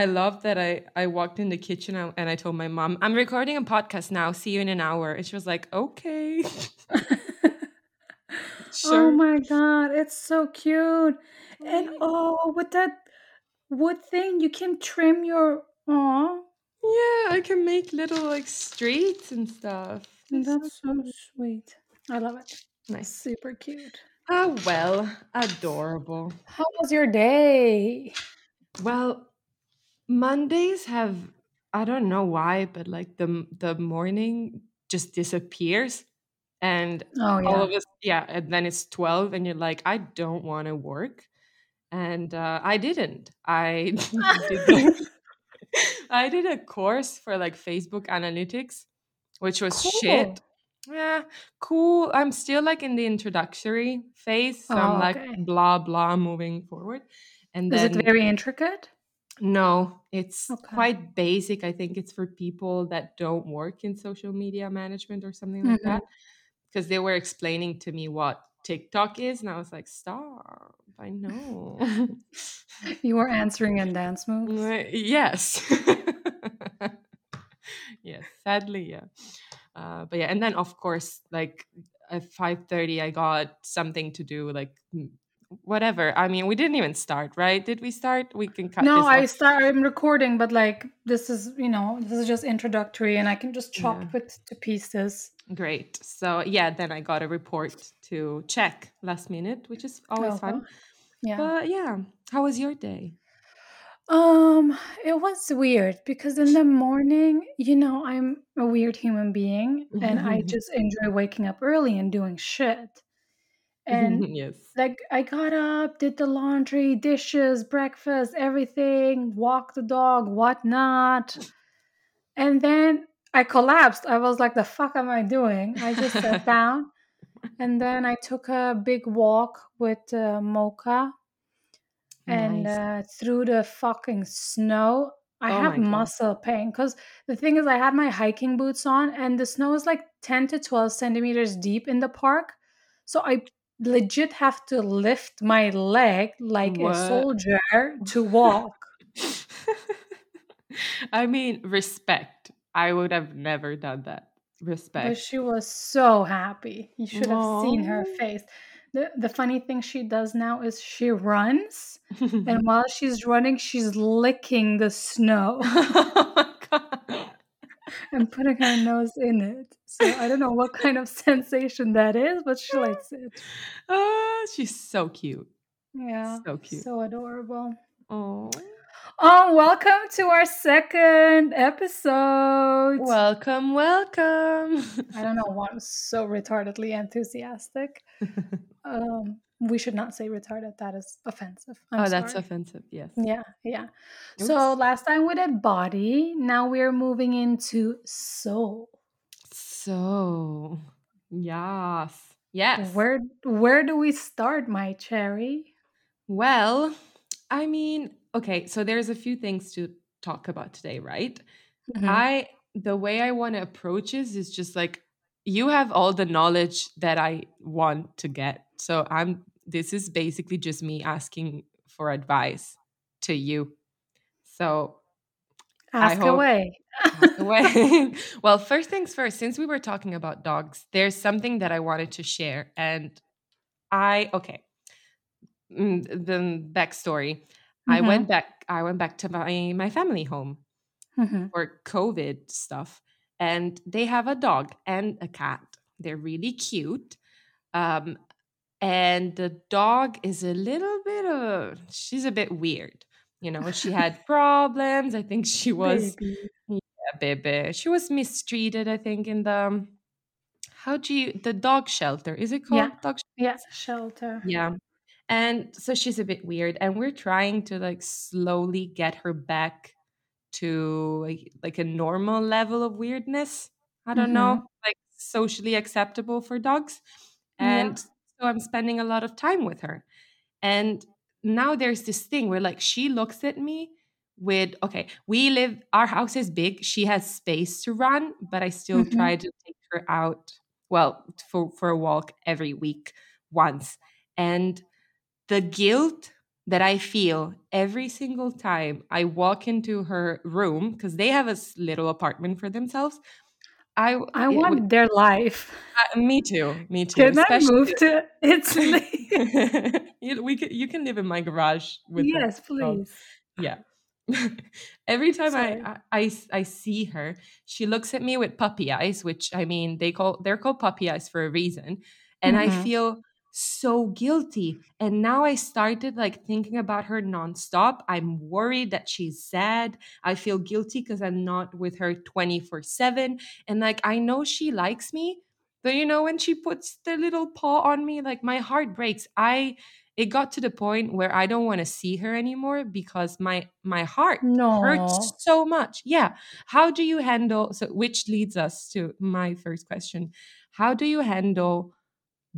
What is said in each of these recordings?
I love that I I walked in the kitchen and I told my mom, "I'm recording a podcast now. See you in an hour." And she was like, "Okay." Oh my god, it's so cute. And oh, with that wood thing, you can trim your aw. Yeah, I can make little like streets and stuff. That's so That's so cute. sweet. I love it. Nice. Super cute. Ah, well, adorable. How was your day? Well, Mondays have I don't know why, but like the the morning just disappears and Oh all yeah. of us yeah, and then it's 12 and you're like I don't want to work. And uh, I didn't. I did I did a course for like Facebook analytics, which was shit. Yeah, cool. I'm still like in the introductory phase, so I'm Oh, like okay. blah blah moving forward. And Is it very intricate? No, it's Okay. quite basic. I think it's for people that don't work in social media management or something like Mhm. that. Because they were explaining to me what TikTok is, and I was like, stop, I know. You were answering in dance moves. Yes. yes, sadly, yeah. Uh, but yeah, and then of course, like at five thirty, I got something to do, like whatever. I mean, we didn't even start, right? Did we start? We can cut No, I start. I'm recording, but like this is, you know, this is just introductory, and I can just chop Yeah. it to pieces. Great. So yeah, then I got a report to check last minute, which is always Oh, fun. yeah. But yeah, how was your day? Um, it was weird because in the morning, you know, I'm a weird human being and I just enjoy waking up early and doing shit. And yes. like I got up, did the laundry, dishes, breakfast, everything, walked the dog, whatnot. And then I collapsed. I was like, the fuck am I doing? I just sat down and then I took a big walk with uh, Mocha and Nice. uh, through the fucking snow. I Oh have muscle pain because the thing is, I had my hiking boots on, and the snow is like 10 to 12 centimeters deep in the park. So I legit have to lift my leg like a soldier to walk. I mean, respect. I would have never done that. But Respect. she was so happy. You should have seen her face. The, the funny thing she does now is she runs, and while she's running, she's licking the snow. and putting her nose in it. So I don't know what kind of sensation that is, but she likes it. Ah, she's so cute. Yeah, So cute. so adorable. Oh. Oh, welcome to our second episode. Welcome, welcome. I don't know why I'm so retardedly enthusiastic. Um, we should not say retarded. That is offensive. I'm oh, that's offensive. Yes. Yeah, yeah. So last time we did body. Now we're moving into soul. So, yes. Yes. Where where do we start, my cherry? Well, I mean, okay, so there's a few things to talk about today, right? Mhm. I the way I want to approach this is just like you have all the knowledge that I want to get. So I'm this is basically just me asking for advice to you. So Ask hope away. ask away. well, first things first, since we were talking about dogs, there's something that I wanted to share. And I okay. mm, The backstory. I Mhm. went back I went back to my my family home Mhm. for COVID stuff. And they have a dog and a cat. They're really cute. Um, and the dog is a little bit of, she's a bit weird. You know, she had problems. I think she was Baby. a baby. She was mistreated, I think, in the, how do you, the dog shelter. Is it called Yeah. dog Yeah, shelter. yeah. And so she's a bit weird. And we're trying to like slowly get her back to like, like a normal level of weirdness. I don't Mhm. know, like socially acceptable for dogs. Yeah. So I'm spending a lot of time with her. And now there's this thing where like she looks at me with okay, we live our house is big, she has space to run, but I still Mhm. try to take her out well for for a walk every week once. And the guilt that I feel every single time I walk into her room because they have a little apartment for themselves. I I want their life. uh, me too, me too. Can I Especially move to Italy? you, we could, you can live in my garage with yes, dog. please. Yeah. Every time I. I I I see her, she looks at me with puppy eyes, which I mean they call they're called puppy eyes for a reason, and I Mhm. feel so guilty. And now I started like thinking about her nonstop. I'm worried that she's sad. I feel guilty because I'm not with her 24 7. And like I know she likes me, but you know, when she puts the little paw on me, like my heart breaks. I it got to the point where I don't want to see her anymore because my my heart No. hurts so much. Yeah. How do you handle so which leads us to my first question. How do you handle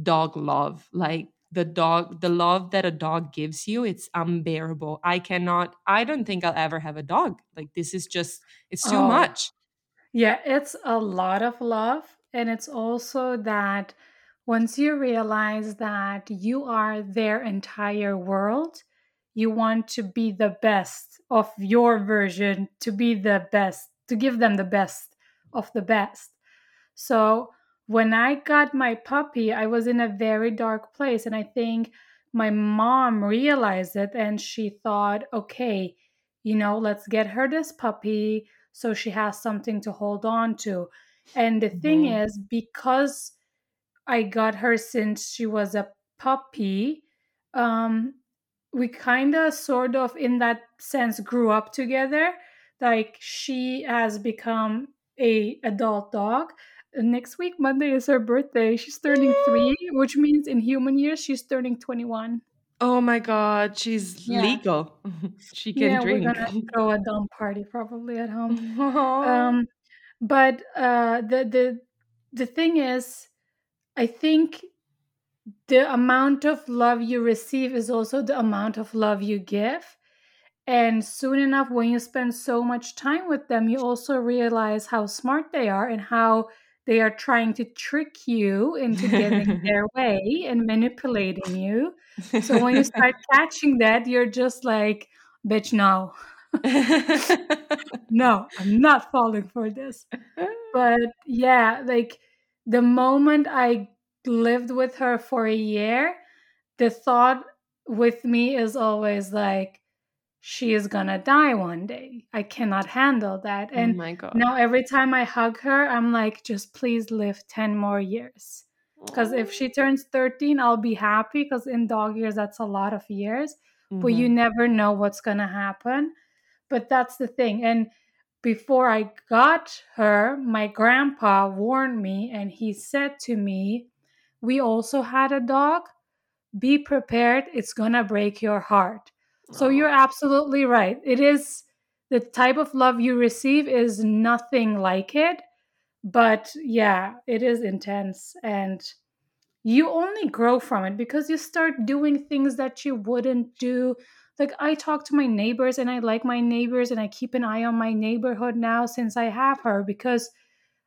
dog love? Like the dog the love that a dog gives you, it's unbearable. I cannot I don't think I'll ever have a dog. Like this is just it's too Oh, much. yeah, it's a lot of love. And it's also that once you realize that you are their entire world, you want to be the best of your version, to be the best, to give them the best of the best. So when I got my puppy, I was in a very dark place. And I think my mom realized it and she thought, okay, you know, let's get her this puppy so she has something to hold on to. And the thing Mhm. is, because I got her since she was a puppy, um, we kind of sort of in that sense grew up together like she has become a adult dog next week monday is her birthday. She's turning three which means in human years she's turning 21 Oh my god, she's yeah. legal. she can yeah we're gonna throw a dumb party probably at home. Um but uh the the the thing is i think the amount of love you receive is also the amount of love you give. And soon enough, when you spend so much time with them, you also realize how smart they are and how they are trying to trick you into getting their way and manipulating you. So when you start catching that, you're just like, bitch, no, no, I'm not falling for this. But yeah, like the moment I lived with her for a year, the thought with me is always like, she is gonna die one day. I cannot handle that. oh And my god. now every time I hug her, I'm like, just please live 10 more years. Because if she turns 13, I'll be happy because in dog years, that's a lot of years. But you Mhm. never know what's gonna happen. But that's the thing. And before I got her, my grandpa warned me and he said to me, We also had a dog. Be prepared, it's gonna break your heart. So you're absolutely right. It is the type of love you receive is nothing like it. But yeah, it is intense and you only grow from it because you start doing things that you wouldn't do. Like I talk to my neighbors and I like my neighbors and I keep an eye on my neighborhood now since I have her because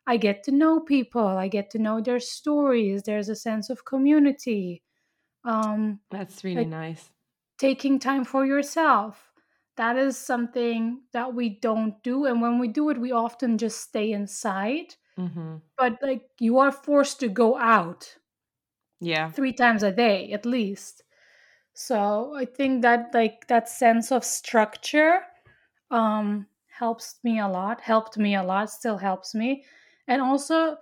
I get to know people, I get to know their stories. There's a sense of community. Um That's really like nice. Taking time for yourself. That is something that we don't do. And when we do it, we often just stay inside. Mhm. But like you are forced to go out Yeah. three times a day at least. So I think that like that sense of structure um helps me a lot, helped me a lot, still helps me. And also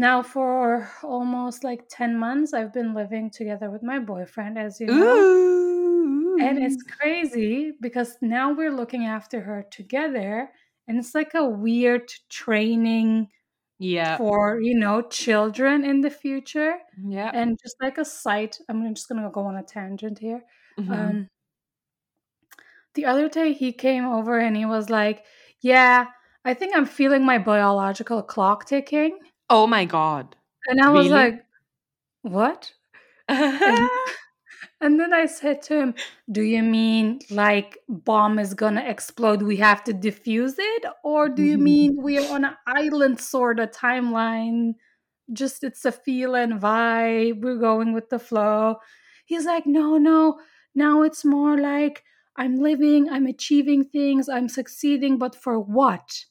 now for almost like 10 months I've been living together with my boyfriend as you know. And it's crazy because now we're looking after her together and it's like a weird training Yeah. for, you know, children in the future. Yeah. And just like a site, I'm just gonna go on a tangent here. Mhm. Um the other day he came over and he was like, Yeah, I think I'm feeling my biological clock ticking. Oh my god. And I was Really? like, What? And And then I said to him, Do you mean like bomb is gonna explode? We have to defuse it? Or do you mm-hmm. mean we are on an island sort of timeline? Just it's a feel and vibe. We're going with the flow. He's like, No, no, Now it's more like I'm living, I'm achieving things, I'm succeeding, but for what?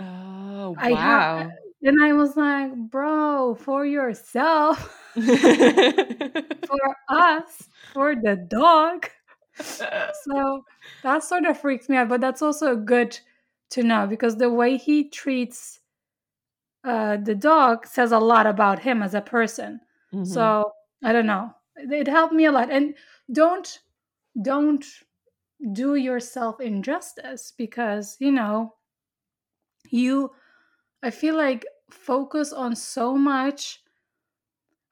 Oh, I have, wow. And I was like, bro, for yourself, for us, for the dog. So that sort of freaks me out, but that's also good to know because the way he treats uh, the dog says a lot about him as a person. Mhm. So I don't know. It helped me a lot. And don't don't do yourself injustice because you know you I feel like focus on so much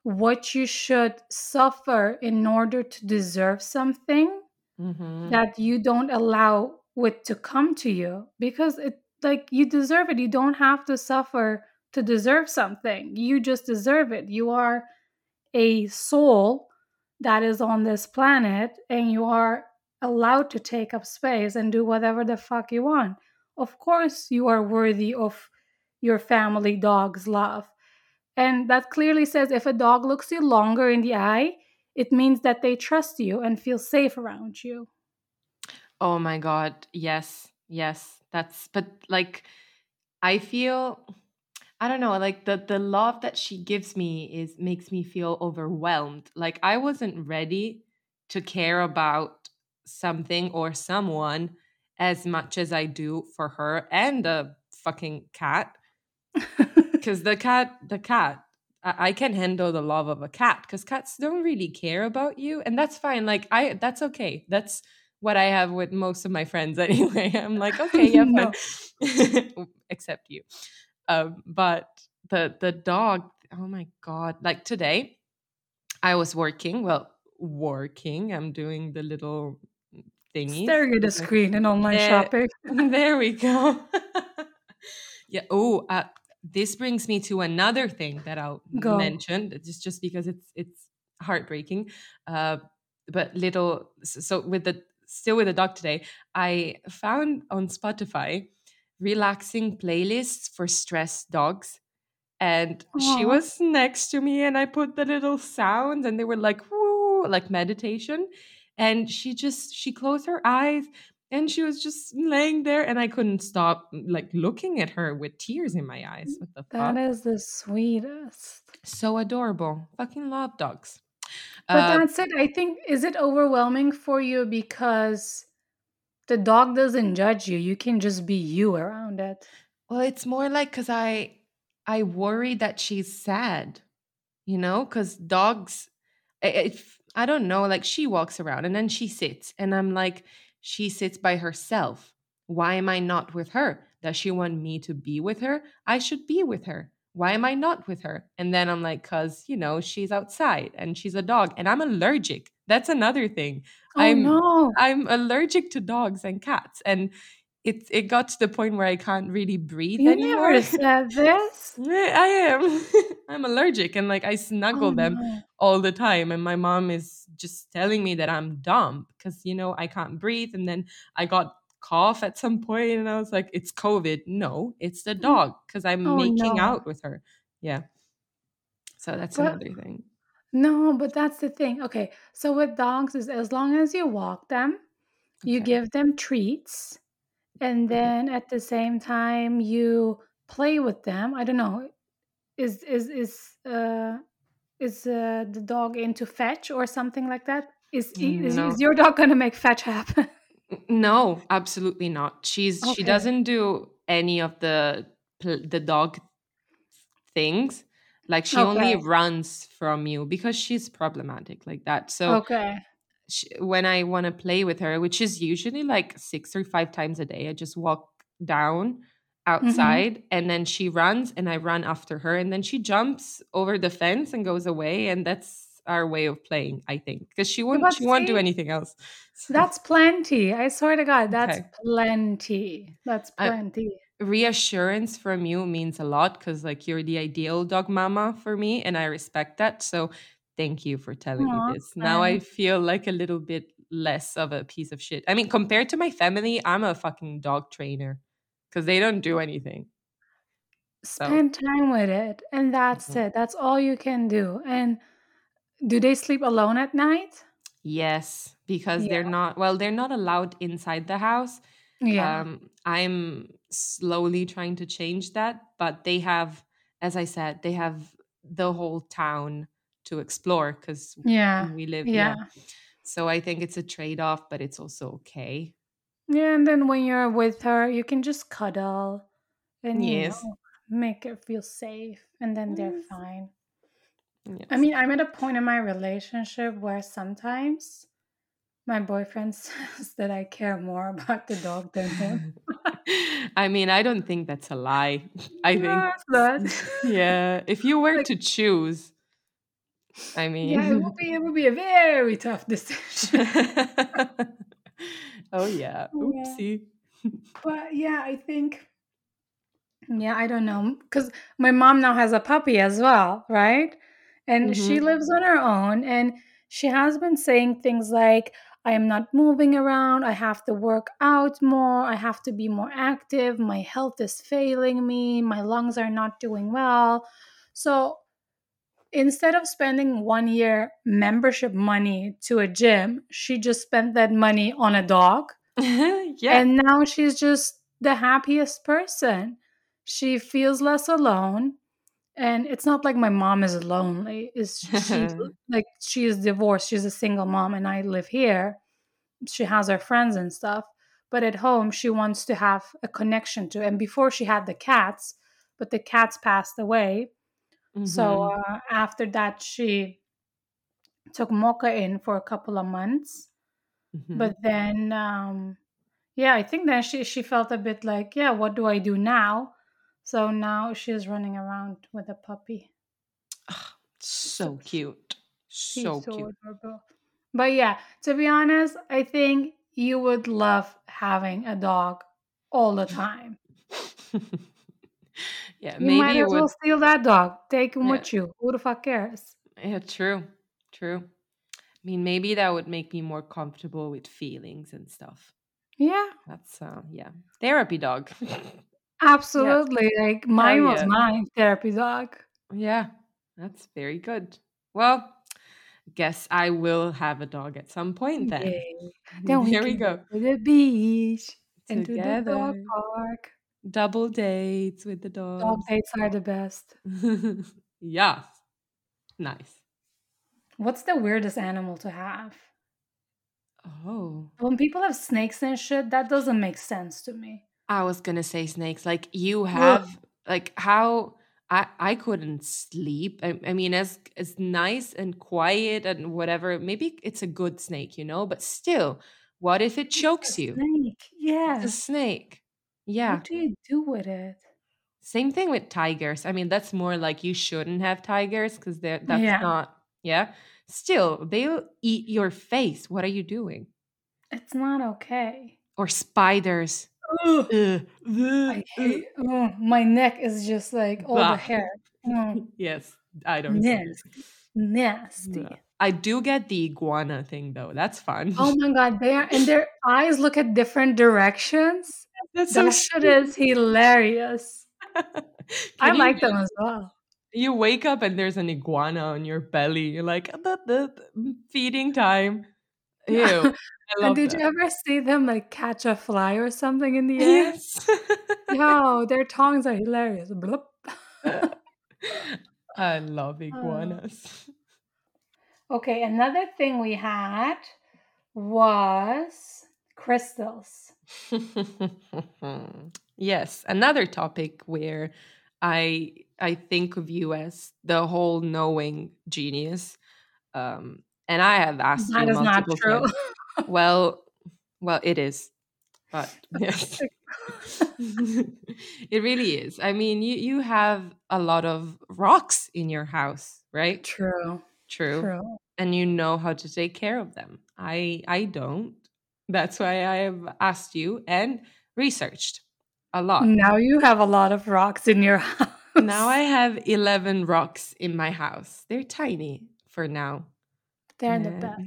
what you should suffer in order to deserve something Mhm. that you don't allow it to come to you because it like you deserve it. You don't have to suffer to deserve something. You just deserve it. You are a soul that is on this planet and you are allowed to take up space and do whatever the fuck you want. Of course you are worthy of your family dog's love and that clearly says if a dog looks you longer in the eye it means that they trust you and feel safe around you Oh my god. Yes. Yes. That's but like I feel I don't know, like the the love that she gives me is makes me feel overwhelmed. Like I wasn't ready to care about something or someone as much as I do for her and the fucking cat because the cat the cat I, I can handle the love of a cat because cats don't really care about you and that's fine like i that's okay that's what i have with most of my friends anyway i'm like okay yeah No. except you um but the the dog oh my god like today i was working well working i'm doing the little thingy staring at the screen in online Eh, shopping there we go. yeah. Oh, uh, this brings me to another thing that I'll Go. mention. Just just because it's it's heartbreaking. Uh, but little. So with the still with the dog today, I found on Spotify relaxing playlists for stressed dogs. And she was next to me, and I put the little sounds, and they were like, woo, like meditation. And she just, she closed her eyes and she was just laying there, and I couldn't stop like looking at her with tears in my eyes. What the That fuck? is the sweetest. So adorable. Fucking love dogs. But Uh, that's it. I think is it overwhelming for you because the dog doesn't judge you. You can just be you around it. Well, it's more like because I I worry that she's sad, you know, because dogs, if I don't know, like she walks around and then she sits, and I'm like, she sits by herself. Why am I not with her? Does she want me to be with her? I should be with her. Why am I not with her? And then I'm like, because, you know, she's outside and she's a dog and I'm allergic. That's another thing. Oh I'm no. I'm allergic to dogs and cats. And it it got to the point where I can't really breathe You anymore. never said this. I am. I'm allergic and like I snuggle Oh them no. all the time. And my mom is just telling me that I'm dumb because, you know, I can't breathe. And then I got cough at some point and I was like, it's COVID. No, it's the mm. dog because I'm Oh, making no. out with her. Yeah. So that's But- another thing. No, but that's the thing. Okay. So with dogs is as long as you walk them, you give them treats, and then at the same time you play with them. I don't know. Is is is uh is uh, the dog into fetch or something like that? Is is, No. is your dog gonna make fetch happen? No, absolutely not. She's she doesn't do any of the the dog things. Like she only runs from you because she's problematic like that. So okay. Sh when I want to play with her, which is usually like six or five times a day, I just walk down Mm-hmm. outside and then she runs and I run after her and then she jumps over the fence and goes away and that's our way of playing, I think, because she won't she won't do anything else. So- That's plenty. I swear to God, that's Okay. plenty. That's I- plenty. reassurance from you means a lot because like you're the ideal dog mama for me and i respect that so thank you for telling Aw, me this now i feel like a little bit less of a piece of shit i mean compared to my family i'm a fucking dog trainer because they don't do anything so Spend time with it, and that's Mhm. it. That's all you can do. And do they sleep alone at night? Yes, because Yeah. they're not well, they're not allowed inside the house. Yeah. Um, I'm slowly trying to change that, but they have, as I said, they have the whole town to explore because Yeah. we live, Yeah. yeah. So I think it's a trade off, but it's also okay. Yeah, and then when you're with her, you can just cuddle and you know make her feel safe and then they're fine. Yes. I mean, I'm at a point in my relationship where sometimes my boyfriend says that I care more about the dog than him. I mean, I don't think that's a lie. I think, No, yeah, if you were Like- to choose, I mean, Yeah, it would be it would be a very tough decision. oh yeah, Yeah. oopsie. But yeah, I think yeah, I don't know cuz my mom now has a puppy as well, right? And she Mhm. lives on her own and she has been saying things like I am not moving around. I have to work out more. I have to be more active. My health is failing me. My lungs are not doing well. So instead of spending one year membership money to a gym, she just spent that money on a dog. yeah. And now she's just the happiest person. She feels less alone. And it's not like my mom is lonely. It's she's like she is divorced. She's a single mom and I live here. She has her friends and stuff. But at home she wants to have a connection to. And before she had the cats, but the cats passed away. So Mhm. uh, after that she took Mocha in for a couple of months. Mhm. But then, um, yeah, I think then she she felt a bit like, yeah, what do I do now? So now she's running around with a puppy. Ah, so cute. So so cute. adorable. But yeah, to be honest, I think you would love having a dog all the time. yeah, You maybe might as well steal that dog. Take him Yeah. with you. Who the fuck cares? Yeah, true. True. I mean, maybe that would make me more comfortable with feelings and stuff. Yeah, That's uh yeah. Therapy dog. absolutely. Like mine was yeah. my therapy dog. yeah. That's very good. Well, guess I will have a dog at some point then. Yay. Then we Here we go. to the beach and to the dog park. Double dates with the Dog dogs. dates are the best. yeah. Nice. What's the weirdest animal to have? Oh. When people have snakes and shit, that doesn't make sense to me. I was gonna say snakes. Like you have like how I I couldn't sleep. I, I mean, as as nice and quiet and whatever. Maybe it's a good snake, you know. But still, what if it It's chokes you? snake. It's Yeah. a snake. Yeah. What do you do with it? Same thing with tigers. I mean, that's more like you shouldn't have tigers because they're that's Yeah. not. Yeah. Still, they'll eat your face. What are you doing? It's not okay. Or spiders. Ugh. Ugh, hate. Oh, my neck is just like all the hair. Yes, I don't. nasty. Nasty. No. I do get the iguana thing though. That's fun. Oh my god, they are and their eyes look at different directions. That's so That shit is hilarious. I like them as well. You wake up and there's an iguana on your belly. You're like, "Bup, bup, feeding time. Ew. And did that. you ever see them like catch a fly or something in the air? Yes. Yo, their tongues are hilarious. Blup. I love Uh. iguanas. Okay, another thing we had was crystals. yes, another topic where I I think of you as the whole knowing genius. Um, and I have asked That you is not multiple true. times. Well, well, it is, but yes, it really is. I mean, you you have a lot of rocks in your house, right? True. True. True. And you know how to take care of them. I I don't. That's why I have asked you and researched a lot. Now you have a lot of rocks in your house. Now I have 11 rocks in my house. They're tiny for now. They're in the best.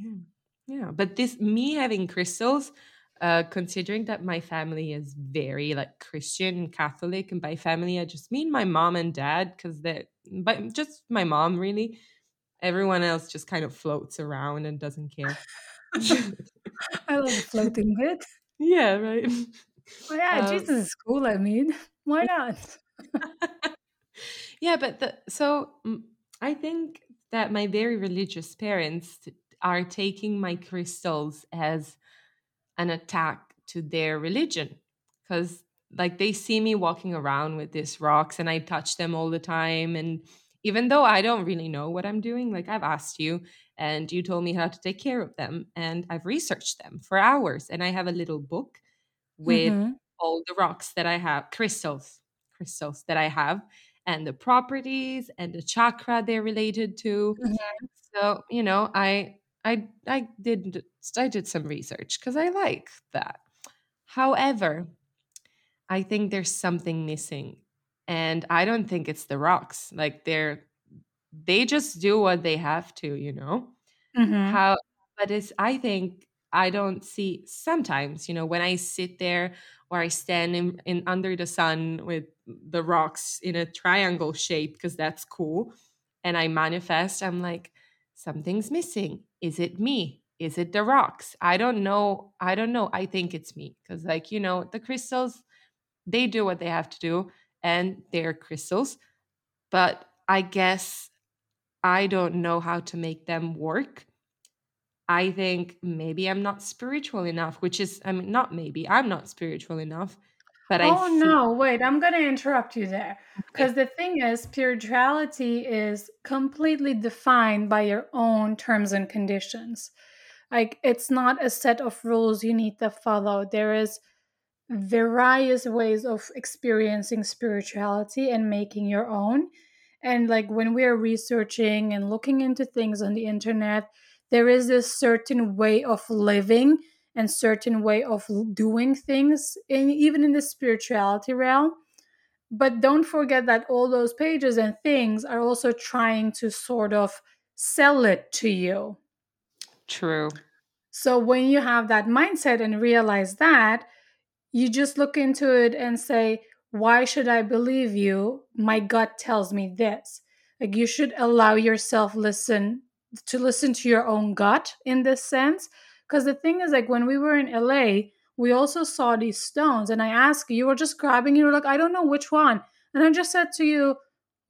yeah. But this me having crystals uh considering that my family is very like Christian and Catholic and by family I just mean my mom and dad cuz they but just my mom really. Everyone else just kind of floats around and doesn't care. I love floating bit. yeah, right. Oh yeah, Um, Jesus is cool. I mean, why not? yeah, but the, so mm, I think that my very religious parents are taking my crystals as an attack to their religion because like they see me walking around with these rocks and I touch them all the time and even though I don't really know what I'm doing like I've asked you and you told me how to take care of them and I've researched them for hours and I have a little book with hmm all the rocks that I have crystals crystals that I have and the properties and the chakra they're related to so, you know, I I I did I did some research because I like that. However, I think there's something missing. And I don't think it's the rocks. Like they're they just do what they have to, you know? hmm How but it's I think I don't see sometimes, you know, when I sit there or I stand in, in under the sun with the rocks in a triangle shape because that's cool and I manifest, I'm like something's missing. Is it me? Is it the rocks? I don't know. I don't know. I think it's me cuz like, you know, the crystals they do what they have to do and they're crystals, but I guess I don't know how to make them work I think maybe I'm not spiritual enough, which is, I mean, not maybe, I'm not spiritual enough, but I Oh no, wait, I'm going to interrupt you there. Because okay, the thing is, spirituality is completely defined by your own terms and conditions. Like, it's not a set of rules you need to follow. There is various ways of experiencing spirituality and making your own. And like when we are researching and looking into things on the internet, there is this certain way of living and certain way of doing things, in, even in the spirituality realm. But don't forget that all those pages and things are also trying to sort of sell it to you. true. So when you have that mindset and realize that, you just look into it and say, Why should I believe you? My gut tells me this. Like you should allow yourself listen to listen to your own gut in this sense. Because the thing is, like when we were in LA, we also saw these stones, and I asked you, were just grabbing, you were like, I don't know which one. And I just said to you,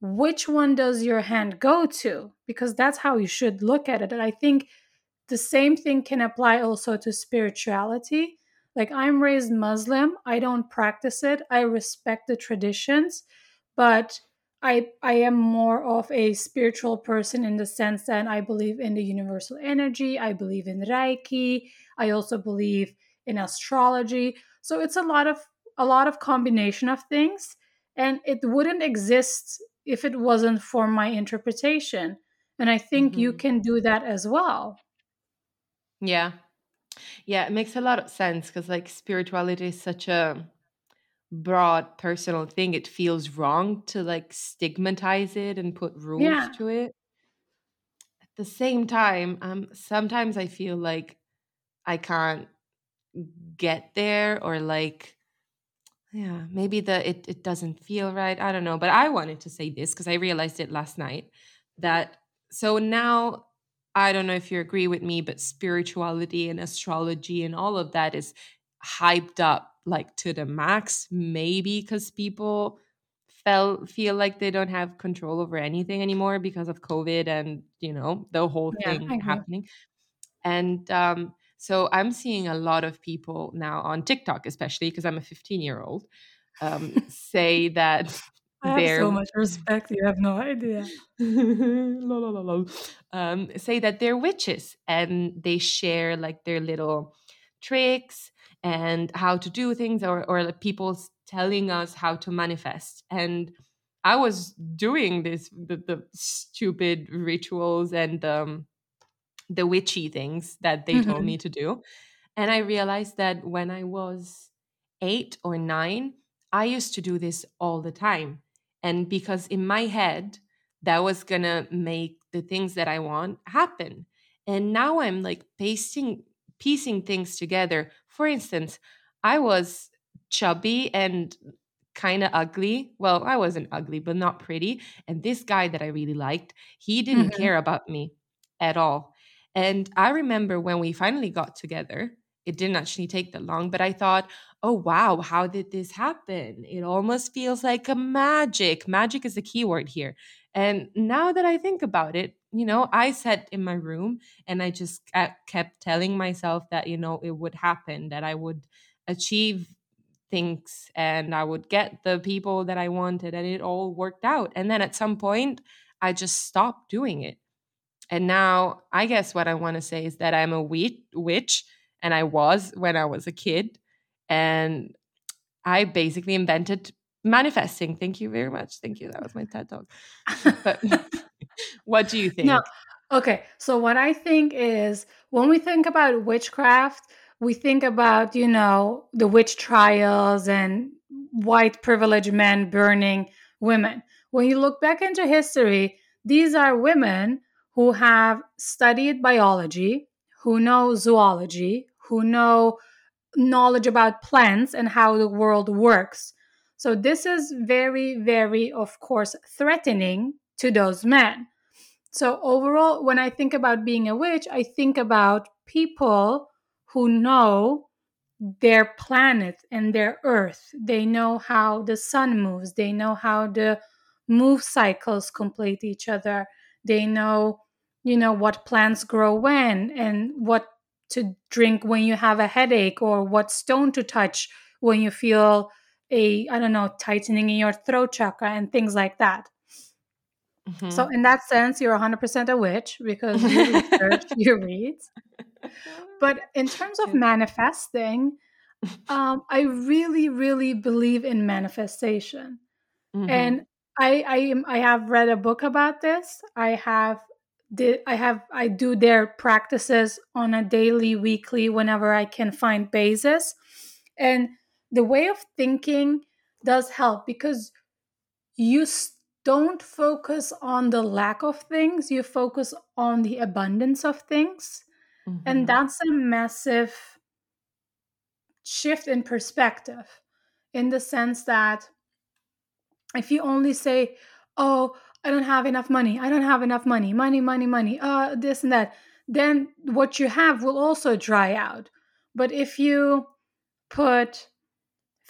which one does your hand go to? Because that's how you should look at it. And I think the same thing can apply also to spirituality. Like, I'm raised Muslim, I don't practice it, I respect the traditions, but I, I am more of a spiritual person in the sense that I believe in the universal energy, I believe in Reiki, I also believe in astrology. So it's a lot of a lot of combination of things and it wouldn't exist if it wasn't for my interpretation. And I think you hmm can do that as well. Yeah. Yeah. It makes a lot of sense because like spirituality is such a broad personal thing. It feels wrong to like stigmatize it and put rules Yeah. to it. At the same time, um, sometimes I feel like I can't get there or like Yeah, maybe the it it doesn't feel right. I don't know, but I wanted to say this because I realized it last night that so now I don't know if you agree with me, but spirituality and astrology and all of that is hyped up like to the max, maybe because people felt feel like they don't have control over anything anymore because of COVID and you know the whole thing happening. And um, so I'm seeing a lot of people now on TikTok, especially because I'm a 15 year old, um, say that I have so much respect, you have no idea. um, say that they're witches and they share like their little tricks and how to do things or, or like people telling us how to manifest. And i was doing this the, the stupid rituals and um, the witchy things that they told Mhm, me to do. And I realized that when I was eight or nine, I used to do this all the time. And because in my head, that was going to make the things that I want happen. And now I'm like pasting, piecing things together. For instance, I was chubby and kind of ugly. Well, I wasn't ugly, but not pretty. And this guy that I really liked, he didn't mhm. care about me at all. And I remember when we finally got together, it didn't actually take that long, but I thought, oh, wow, how did this happen? It almost feels like a magic. Magic is the key word here. And now that I think about it, you know, I sat in my room and I just kept telling myself that, you know, it would happen, that I would achieve things and I would get the people that I wanted and it all worked out. And then at some point, I just stopped doing it. And now I guess what I want to say is that I'm a witch and I was when I was a kid. And I basically invented manifesting. Thank you very much. Thank you. That was my TED talk. but what do you think? No. Okay. So what I think is when we think about witchcraft, we think about, you know, the witch trials and white privileged men burning women. When you look back into history, these are women who have studied biology, who know zoology, who know knowledge about plants and how the world works. So, this is very, very, of course, threatening to those men. So, overall, when I think about being a witch, I think about people who know their planet and their earth. They know how the sun moves, they know how the move cycles complete each other. They know you know what plants grow when and what to drink when you have a headache or what stone to touch when you feel a i don't know tightening in your throat chakra and things like that mm-hmm. so in that sense you're 100% a witch because you research you read but in terms of manifesting um, i really really believe in manifestation mm-hmm. and I, I I have read a book about this. I have did I have I do their practices on a daily, weekly, whenever I can find basis. And the way of thinking does help because you don't focus on the lack of things, you focus on the abundance of things. Mm-hmm. And that's a massive shift in perspective in the sense that if you only say, Oh, I don't have enough money. I don't have enough money. Money, money, money. Uh, this and that. Then what you have will also dry out. But if you put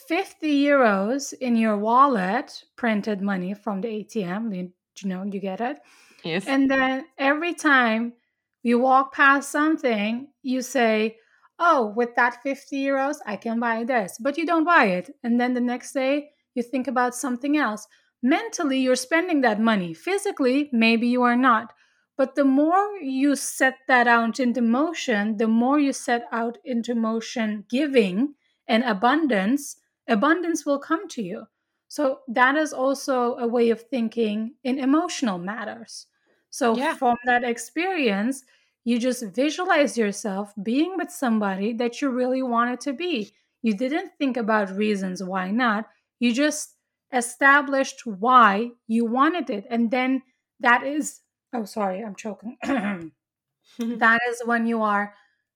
50 euros in your wallet, printed money from the ATM, you, you know, you get it. Yes. And then every time you walk past something, you say, Oh, with that 50 euros, I can buy this. But you don't buy it. And then the next day, you think about something else mentally you're spending that money. Physically maybe you are not. But the more you set that out into motion the more you set out into motion giving and abundance abundance will come to you. So that is also a way of thinking in emotional matters. So yeah. from that experience you just visualize yourself being with somebody that you really wanted to be. You didn't think about reasons why not. You just established why you wanted it. And then that is, oh, sorry, I'm choking. that is when you are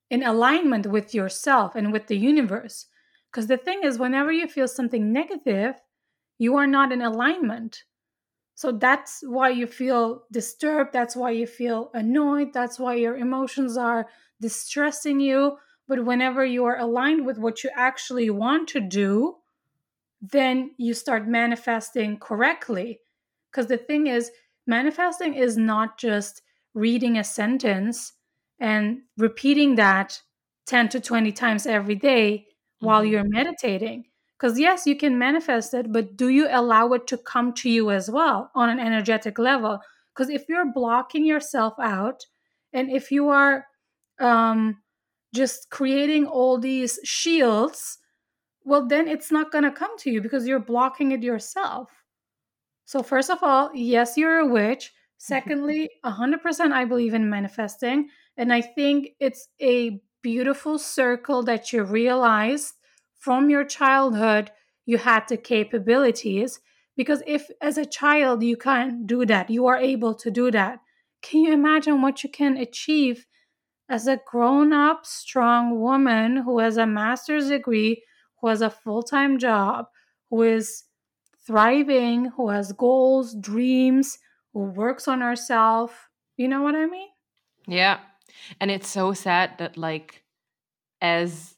in alignment with yourself and with the universe. Because the thing is, whenever you feel something negative, you are not in alignment. So that's why you feel disturbed. That's why you feel annoyed. That's why your emotions are distressing you. But whenever you are aligned with what you actually want to do, then you start manifesting correctly. Because the thing is, manifesting is not just reading a sentence and repeating that 10 to 20 times every day mm-hmm. while you're meditating. Because, yes, you can manifest it, but do you allow it to come to you as well on an energetic level? Because if you're blocking yourself out and if you are um, just creating all these shields well, then it's not going to come to you because you're blocking it yourself. So, first of all, yes, you're a witch. Mm-hmm. Secondly, 100% I believe in manifesting. And I think it's a beautiful circle that you realized from your childhood you had the capabilities. Because if, as a child, you can't do that, you are able to do that. Can you imagine what you can achieve as a grown up, strong woman who has a master's degree? Who has a full time job, who is thriving, who has goals, dreams, who works on herself. You know what I mean? Yeah. And it's so sad that like as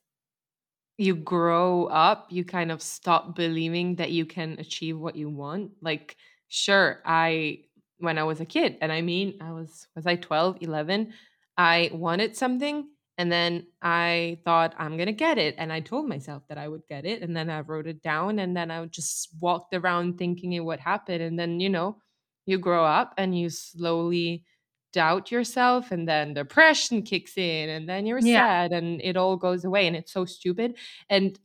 you grow up, you kind of stop believing that you can achieve what you want. Like sure, I when I was a kid, and I mean I was was I 12, 11, I wanted something and then I thought I'm going to get it and I told myself that I would get it and then I wrote it down and then I just walked around thinking it would happen and then you know, you grow up and you slowly doubt yourself and then depression kicks in and then you're Yeah. sad and it all goes away and it's so stupid and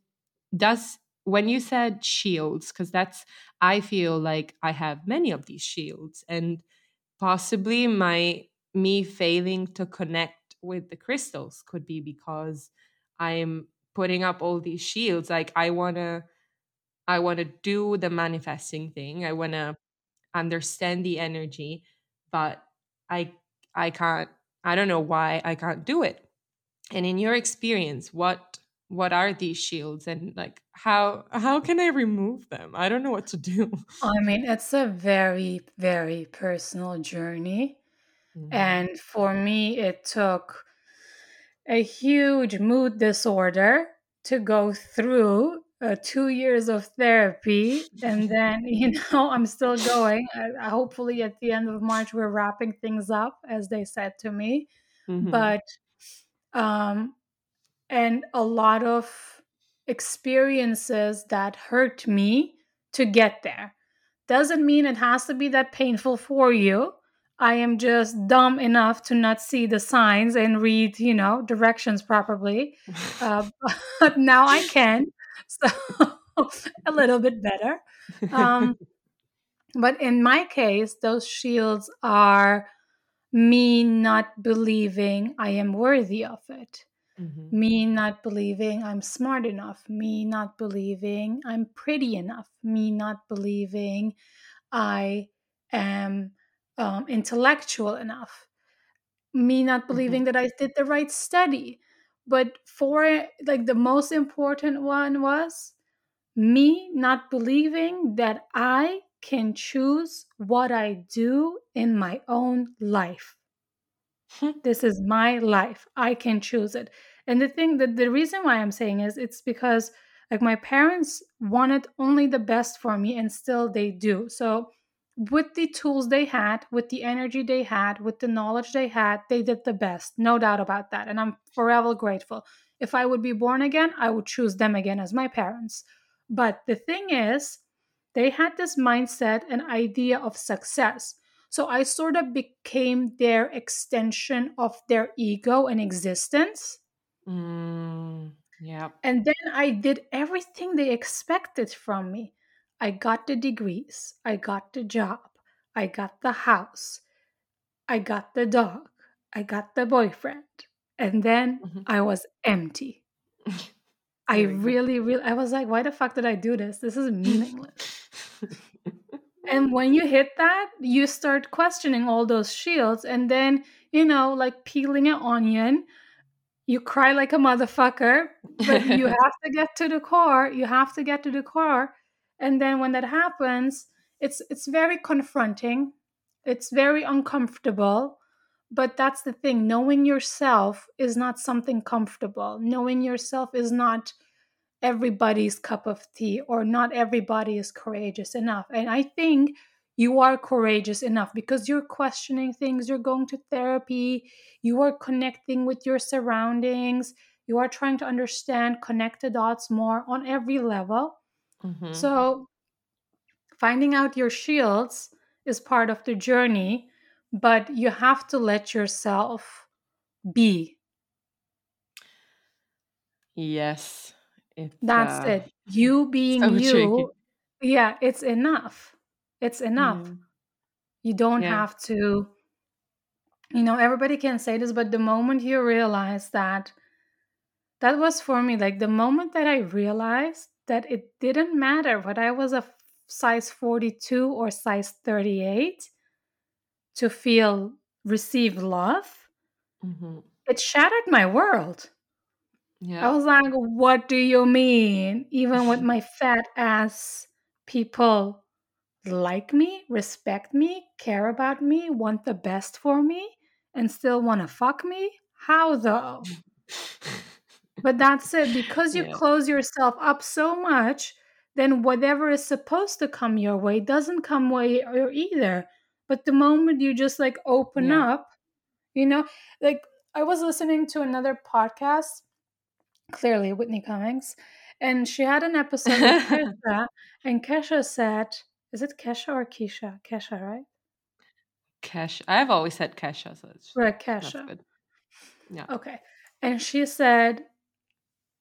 does when you said shields because that's i feel like i have many of these shields and possibly my me failing to connect with the crystals could be because i'm putting up all these shields like i want to i want to do the manifesting thing i want to understand the energy but i i can't i don't know why i can't do it. And in your experience what what are these shields and like how how can i remove them? I don't know what to do. I mean, it's a very, very personal journey. Mhm. And for me, it took a huge mood disorder to go through uh, two years of therapy. And then, you know, I'm still going. I, hopefully, at the end of March, we're wrapping things up, as they said to me. Mhm. But, um, and a lot of experiences that hurt me to get there. Doesn't mean it has to be that painful for you. I am just dumb enough to not see the signs and read, you know, directions properly. Uh, but now I can, so a little bit better. Um, but in my case, those shields are me not believing I am worthy of it, Mhm. me not believing I'm smart enough, me not believing I'm pretty enough, me not believing I am um, intellectual enough, me not believing Mhm. that I did the right study. But for like the most important one was me not believing that I can choose what I do in my own life. This is my life. I can choose it. And the thing that the reason why I'm saying is it's because like my parents wanted only the best for me and still they do. So with the tools they had, with the energy they had, with the knowledge they had, they did the best. No doubt about that. And I'm forever grateful. If I would be born again, I would choose them again as my parents. But the thing is, they had this mindset and idea of success. So I sort of became their extension of their ego and existence. Mm, yeah. And then I did everything they expected from me. I got the degrees, I got the job, I got the house, I got the dog, I got the boyfriend. And then Mhm. I was empty. I really, really, I was like, why the fuck did I do this? This is meaningless. And when you hit that, you start questioning all those shields. And then, you know, like peeling an onion, you cry like a motherfucker, but you have to get to the core. You have to get to the core. And then when that happens, it's it's very confronting. It's very uncomfortable. But that's the thing. Knowing yourself is not something comfortable. Knowing yourself is not everybody's cup of tea or not everybody is courageous enough. And I think you are courageous enough because you're questioning things, you're going to therapy, you are connecting with your surroundings, you are trying to understand, connect the dots more on every level. Mhm. So finding out your shields is part of the journey, but you have to let yourself be. yes. That's uh it. You being so you, tricky. yeah, it's enough. It's enough. Yeah. You don't Yeah. have to, you know, everybody can say this, but the moment you realize that, that was for me, like the moment that I realized that it didn't matter whether I was a size 42 or size 38 to feel, receive love, Mhm. it shattered my world. Yeah. I was like, what do you mean? Even with my fat ass, people like me, respect me, care about me, want the best for me. and still want to fuck me? How though? But that's it. Because you Yeah. close yourself up so much, then whatever is supposed to come your way doesn't come way uh, either. But the moment you just like open Yeah. up, you know, like I was listening to another podcast, clearly Whitney Cummings, and she had an episode with Kesha, and Kesha said, "Is it Kesha or Keisha? Kesha, right? Kesha. I've always said Kesha, so it's, Right, Kesha. good. Yeah. Okay. And she said,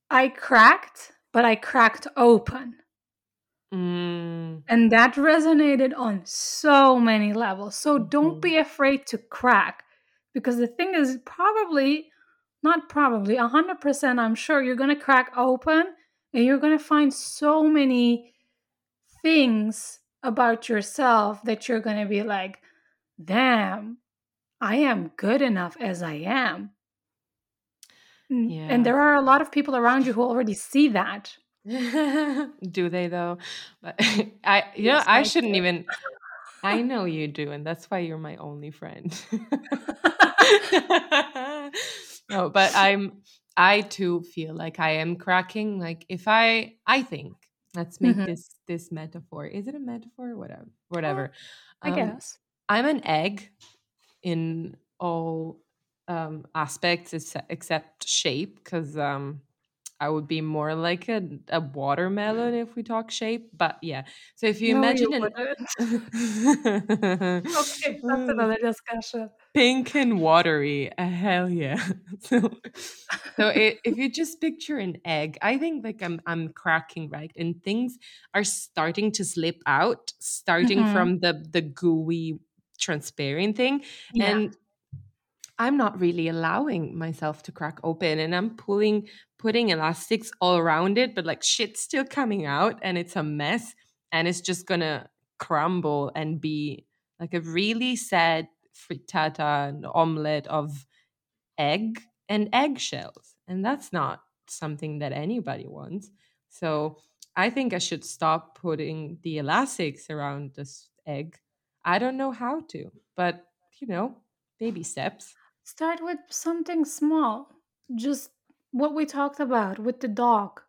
I cracked, but I cracked open. Mm, And that resonated on so many levels. So don't be afraid to crack because the thing is, probably, not probably, 100%, I'm sure you're going to crack open and you're going to find so many things about yourself that you're going to be like, damn, I am good enough as I am. Mm, Yeah. And there are a lot of people around you who already see that. do they though? But I, you know, I I shouldn't do. even. I know you do, and that's why you're my only friend. no, but I'm. I too feel like I am cracking. Like if I, I think let's make Mhm. this this metaphor. Is it a metaphor? Whatever, whatever. I Um, guess. I'm an egg in all um, aspects except shape because um, I would be more like a, a watermelon if we talk shape. But yeah, so if you No, imagine you an. Okay, that's another discussion. pink and watery, uh, hell yeah. so so i if you just picture an egg, I think like I'm I'm cracking right, and things are starting to slip out, starting Mhm. from the the gooey transparent thing Yeah. and i'm not really allowing myself to crack open and i'm pulling putting elastics all around it but like shit's still coming out and it's a mess and it's just gonna crumble and be like a really sad frittata and omelette of egg and eggshells and that's not something that anybody wants. So i think i should stop putting the elastics around this egg. I don't know how to but you know baby steps Start with something small. Just what we talked about with the dog.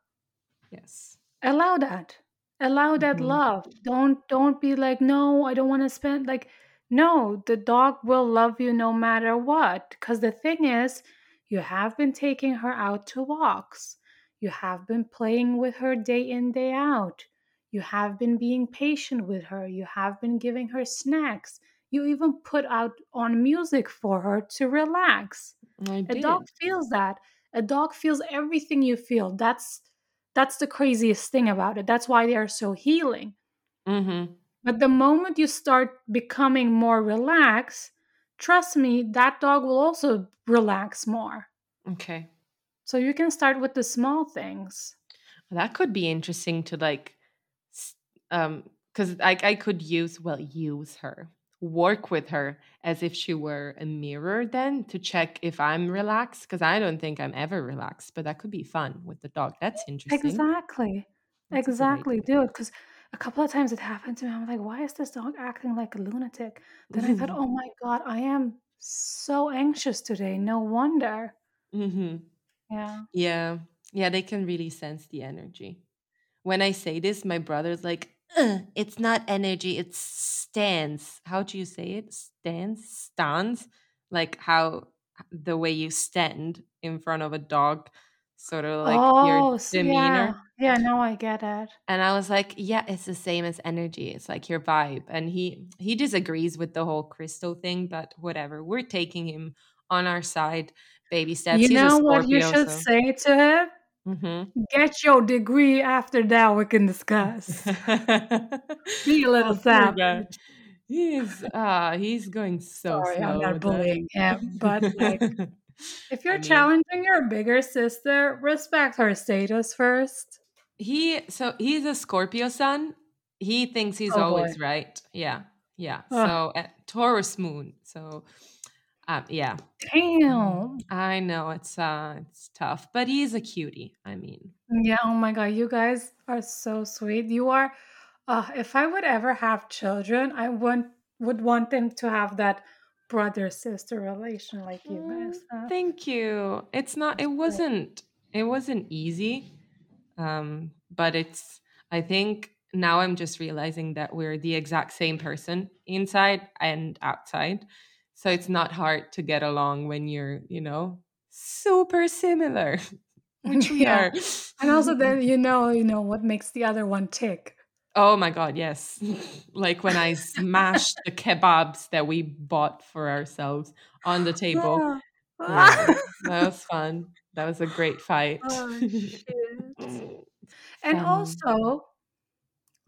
yes Allow that. Allow that Mhm. love. Don't don't be like, "No, I don't want to spend like no, the dog will love you no matter what." Cuz the thing is, you have been taking her out to walks. You have been playing with her day in day out. You have been being patient with her. You have been giving her snacks. You even put out on music for her to relax. i A did dog feels that. A dog feels everything you feel. That's that's the craziest thing about it. That's why they are so healing. mm-hmm. But the moment you start becoming more relaxed, trust me, that dog will also relax more. okay So you can start with the small things. that could be interesting to like um because I, I could use well use her work with her as if she were a mirror then to check if i'm relaxed because i don't think i'm ever relaxed but that could be fun with the dog that's interesting Exactly. That's exactly, idea. dude. Because a couple of times it happened to me. I'm like, why is this dog acting like a lunatic? Then I thought, oh my God, I am so anxious today. No wonder. hmm Yeah. yeah yeah they can really sense the energy when i say this my brother's like "Ugh, it's not energy it's stance. How do you say it? Stance? Stance? Like how the way you stand in front of a dog sort of like your Oh, yeah. demeanor? Yeah, now I get it. and i was like yeah it's the same as energy it's like your vibe. And he he disagrees with the whole crystal thing but whatever we're taking him on our side baby steps. You he's know what you should so say to him? Mm-hmm. Get your degree after that we can discuss. Be a little savage. He's ah, he's going so Sorry, I'm not with that. bullying him, but like if you're I mean, challenging your bigger sister, respect her status first. he so he's a Scorpio sun. He thinks he's Oh, always right. Yeah, yeah. Ugh. So uh, Taurus moon. So, um, yeah. Damn. I know it's uh it's tough, but he's a cutie. I mean, Yeah, oh my god, you guys are so sweet. You are uh if I would ever have children, I want would want them to have that brother sister relation like you Mm, guys have. Thank you. It's not. It wasn't. It wasn't easy. Um, but it's. I think now I'm just realizing that we're the exact same person inside and outside. So it's not hard to get along when you're, you know, super similar, which we yeah. are. And also then you know, you know what makes the other one tick. Oh my god, yes. like when I smashed the kebabs that we bought for ourselves on the table. Ah. Yeah, that was fun. That was a great fight. Oh, shit. And Funny. also,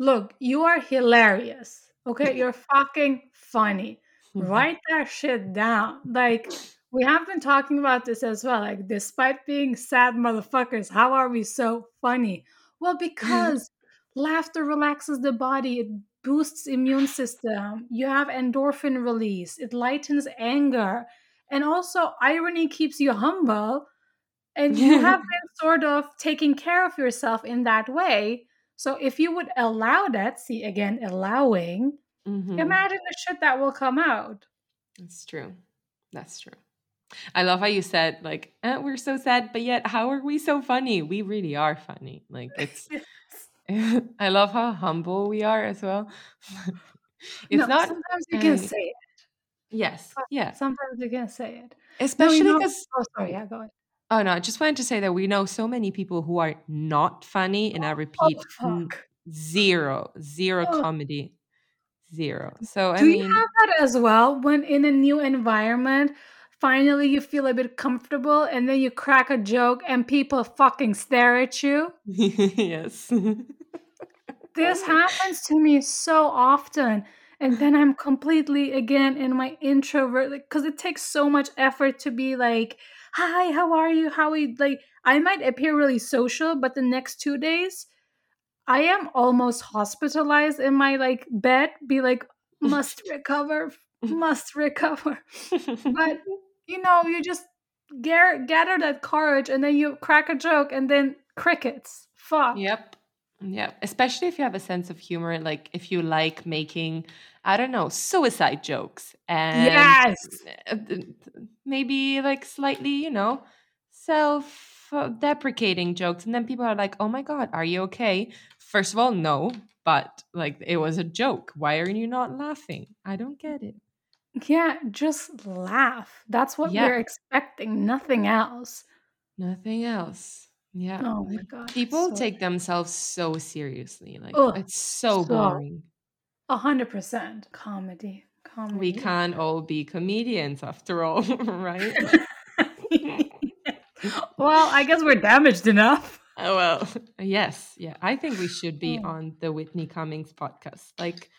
look, you are hilarious. Okay, you're fucking funny. Mmm. Write that shit down. Like, we have been talking about this as well. Like, despite being sad motherfuckers, how are we so funny? Well, because laughter relaxes the body, it boosts immune system. You have endorphin release, it lightens anger, and also irony keeps you humble. And you have been sort of taking care of yourself in that way. So if you would allow that, see again, allowing, Mhm. imagine the shit that will come out. That's true. That's true. I love how you said like eh, we're so sad, but yet how are we so funny? We really are funny. Like it's. I love how humble we are as well. it's no, not. sometimes you can uh, say it. Yes. Yeah. Sometimes you can say it. Especially know, because. oh, sorry, yeah, go ahead. Oh no! I just wanted to say that we know so many people who are not funny, and I Oh, repeat, fuck. zero, zero Oh. comedy, zero. So I Do you have that as well when in a new environment, finally you feel a bit comfortable and then you crack a joke and people fucking stare at you? yes. This happens to me so often. And then I'm completely again in my introvert because it takes so much effort to be like, hi, how are you? How are you? Like, I might appear really social, but the next two days, I am almost hospitalized in my like bed, be like, must recover, must recover. But you know, you just gather, gather that courage and then you crack a joke and then crickets. Fuck. Yep. Yep. Especially if you have a sense of humor, like if you like making, I don't know, suicide jokes and Yes. uh, maybe like slightly, you know, self uh, deprecating jokes. And then people are like, oh my God, are you okay? First of all, no, but like it was a joke. Why are you not laughing? I don't get it. Yeah, just laugh. That's what Yeah. we're expecting, nothing else. Nothing else. Yeah. Oh my god. People so- take themselves so seriously. Like Ugh, it's so so- boring. a hundred percent comedy. Comedy. We can't all be comedians after all, right? well, I guess we're damaged enough. Oh, well, yes. Yeah. I think we should be Oh. on the Whitney Cummings podcast. Like,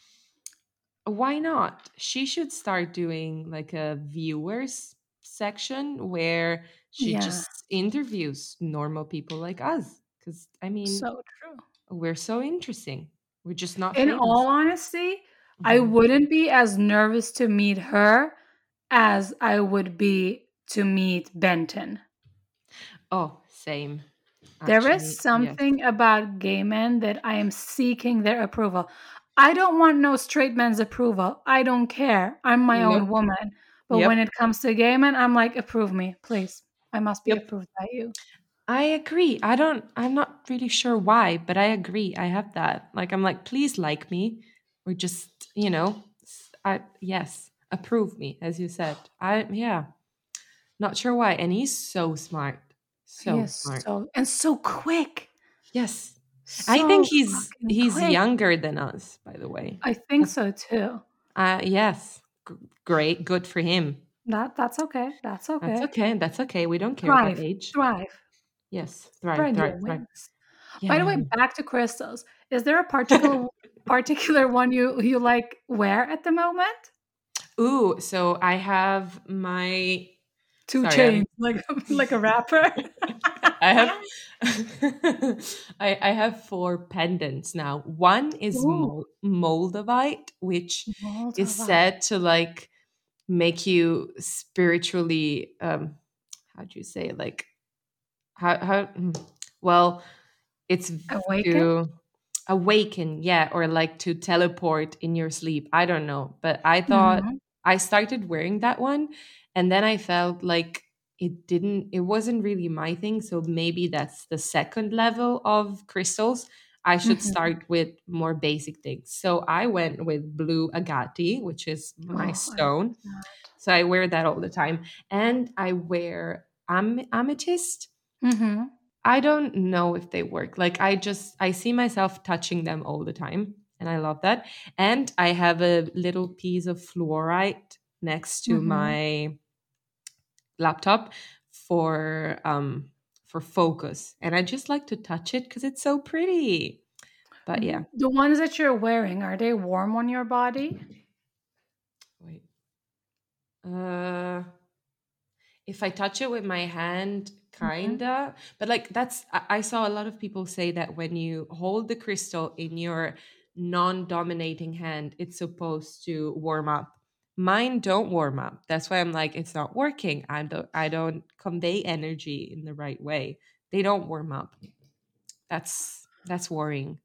why not? She should start doing like a viewers section where she Yeah. just interviews normal people like us. Because, I mean, So true. we're so interesting. We're just not In famous. all honesty, I Mhm. wouldn't be as nervous to meet her as I would be to meet Benton. Oh, same. There Actually, is yes. something about gay men that I am seeking their approval. I don't want no straight men's approval. I don't care. I'm my own woman. But Yep. when it comes to gay men, I'm like, approve me, please. I must be Yep. approved by you. I agree. I don't, I'm not really sure why, but I agree. I have that. Like, I'm like, please like me or just, you know, I, yes, approve me, as you said. I, yeah, not sure why. And he's so smart. So Yes, smart. so and so quick. yes. I think he's, he's quick. younger than us, by the way. I think so too. Uh, yes. G- great. Good for him. That that's okay. That's okay. That's okay. That's okay. We don't care Thrive. about age. Thrive. Yes. Thrive, your thrive, thrive. wings. By the way, back to crystals. Is there a particular particular one you you like wear at the moment? Ooh, so I have my Two Sorry, chains, like like a rapper. I have I, I have four pendants now. One is Ooh. Moldavite, which is said to like make you spiritually um how do you say like how how mm, well it's Awaken? to awaken, yeah, or like to teleport in your sleep. I don't know, but I thought Mhm. I started wearing that one and then I felt like it didn't it wasn't really my thing so maybe that's the second level of crystals I should Mhm. start with more basic things. So I went with blue agate, which is my Oh, stone. So I wear that all the time. And I wear am- amethyst. Mhm. I don't know if they work. Like I just I see myself touching them all the time and I love that. And I have a little piece of fluorite next to Mhm. my laptop for um for focus. And I just like to touch it cuz it's so pretty. But yeah, The ones that you're wearing, are they warm on your body? wait. Uh if I touch it with my hand, kinda. But like that's I, I saw a lot of people say that when you hold the crystal in your non-dominating hand, it's supposed to warm up. Mine don't warm up. That's why I'm like, it's not working. I don't I don't convey energy in the right way. They don't warm up. That's that's worrying.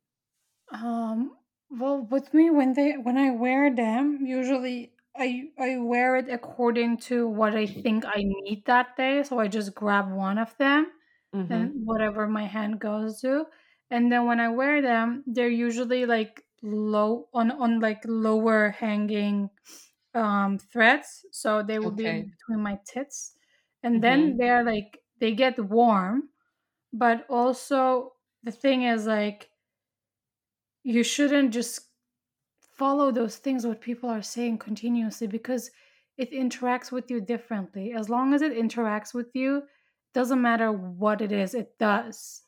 Um, well, with me, when they when I wear them, usually I I wear it according to what I think I need that day. So I just grab one of them Mm-hmm. and whatever my hand goes to. And then when I wear them, they're usually like low on on like lower hanging um threads. So they will be between my tits. And then Mm-hmm. they're like they get warm, but also the thing is like you shouldn't just follow those things what people are saying continuously because it interacts with you differently as long as it interacts with you doesn't matter what it is it does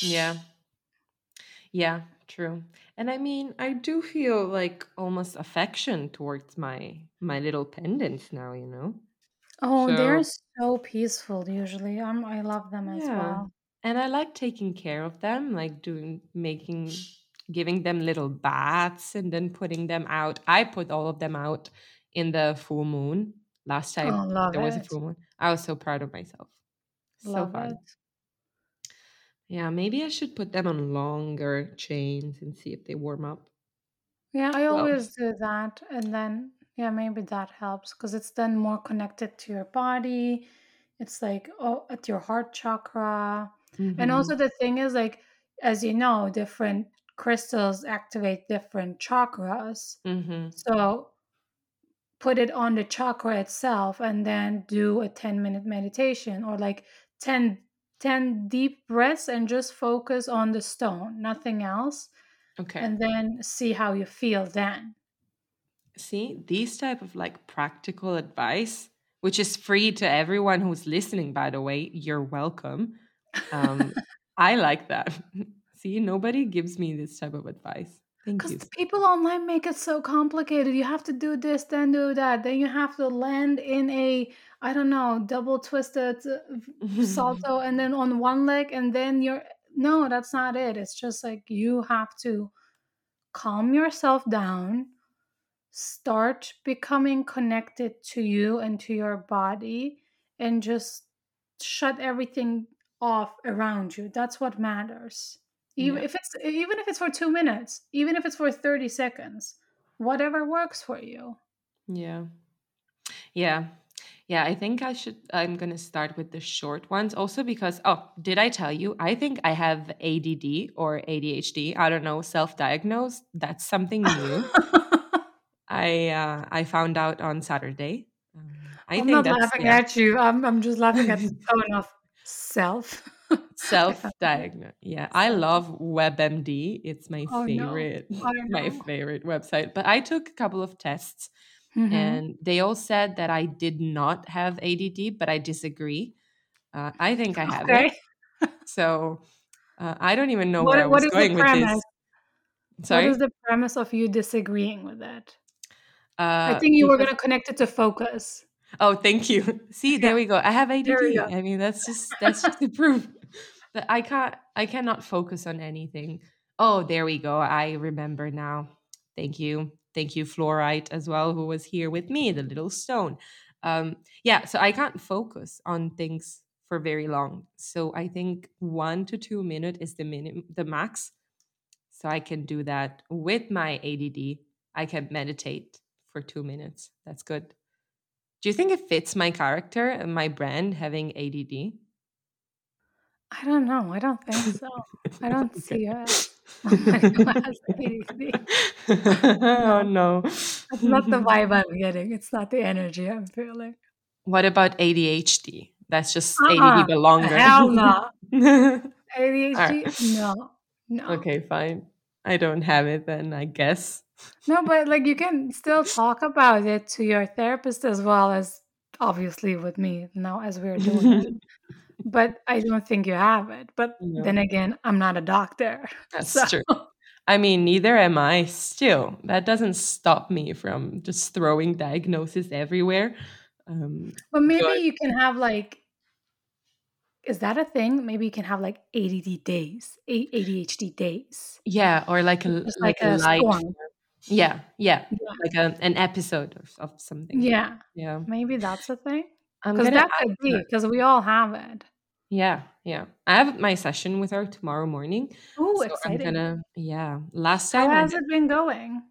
Yeah. Yeah, true. And I mean, I do feel like almost affection towards my my little pendants now, you know? oh they're So, so peaceful usually um, i love them as yeah. well And I like taking care of them, like doing making giving them little baths and then putting them out. I put all of them out in the full moon. Last oh time love there was a full moon. I was so proud of myself. So love it fun. Yeah, maybe I should put them on longer chains and see if they warm up. yeah i Well, always do that and then yeah maybe that helps because it's then more connected to your body it's like oh at your heart chakra And mhm. also the thing is like as you know, different crystals activate different chakras. Mhm. So put it on the chakra itself and then do a 10 minute meditation or like 10 10 deep breaths and just focus on the stone, nothing else, Okay. and then see how you feel then. See, these type of like practical advice, which is free to everyone who's listening, by the way, you're welcome. Um, I like that. See, nobody gives me this type of advice. Thank Because people online make it so complicated. You have to do this, then do that. Then you have to land in a, I don't know, double twisted uh, salto and then on one leg. And then you're, no, that's not it. It's just like you have to calm yourself down, start becoming connected to you and to your body, and just shut everything off around you. That's what matters. Even yeah. if it's even if it's for 2 minutes, even if it's for 30 seconds, whatever works for you. Yeah. Yeah. Yeah, I think I should I'm going to start with the short ones also because oh, did I tell you? I think I have ADD or ADHD. I don't know, self-diagnosed. That's something new. I uh, I found out on Saturday. Um, I I'm think not laughing yeah. at you. I'm I'm just laughing at the tone of self. That- Self-diagnosed. Yeah, I love WebMD. It's my Oh, favorite I my favorite website. But I took a couple of tests Mhm. and they all said that I did not have ADD, but I disagree. Uh, I think I have Okay. it. So uh, I don't even know What- where I what was is the going with premise? this. Sorry. What is the premise of you disagreeing with that? I Uh, think you were going to connect it to focus. Oh, thank you. See, there we go. I have ADD. There we go. I mean, that's just that's just the proof that I can't I cannot focus on anything. Oh, there we go. I remember now. Thank you. Thank you, Fluorite, as well, who was here with me, the little stone. Um, yeah, so I can't focus on things for very long. So I think one to two minute is the minimum, the max. So I can do that with my ADD. I can meditate for two minutes. That's good. Do you think it fits my character and my brand having ADD? I don't know. I don't think so. I don't Okay. see it. Oh my God, has ADD. oh No, that's not the vibe I'm getting. It's not the energy I'm feeling. what about ADHD? That's just ADD Uh-uh. but longer. Hell no. ADHD? right. No. No. Okay, fine. I don't have it then, I guess. No, but like you can still talk about it to your therapist as well as obviously with me now as we're doing it. But I don't think you have it. But then again, I'm not a doctor. that's So, true. I mean, neither am I still. That doesn't stop me from just throwing diagnoses everywhere. Um, but maybe you can have like, is that a thing? Maybe you can have like ADD days, ADHD days, yeah, or like a just like like a a light, storm. yeah, yeah, Yeah. like a, an episode of, of something. Yeah. Yeah, Maybe that's a thing. I'm Because that could be, because we all have it. Yeah, yeah. I have my session with her tomorrow morning, Oh, so I'm exciting. gonna. Yeah, last How time I has it been going?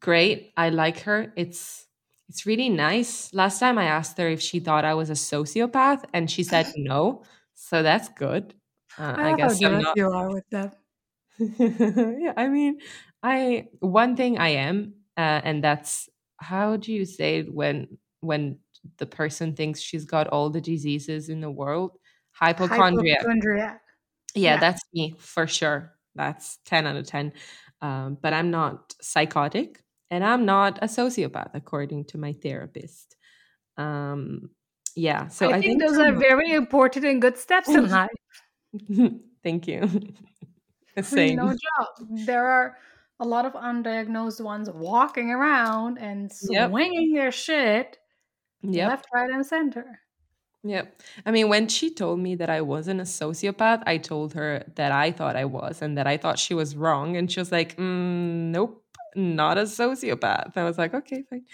great. I like her. It's it's really nice. Last time I asked her if she thought I was a sociopath, and she said no. So that's good. Uh, I I how guess I'm not. you are with them. yeah, I mean, I one thing I am, uh, and that's how do you say it when when the person thinks she's got all the diseases in the world? Hypochondria. Hypochondriac. Yeah, Yeah. that's me for sure. That's 10 out of 10. Um, but I'm not psychotic and I'm not a sociopath, according to my therapist. Um, yeah, so I I think think those are very important and good steps in life. Thank you. Same. no joke. There are a lot of undiagnosed ones walking around and Yep. swinging their shit Yep. left, right, and center. Yep. I mean, when she told me that I wasn't a sociopath, I told her that I thought I was and that I thought she was wrong. And she was like, mm, nope, not a sociopath. I was like, okay, fine.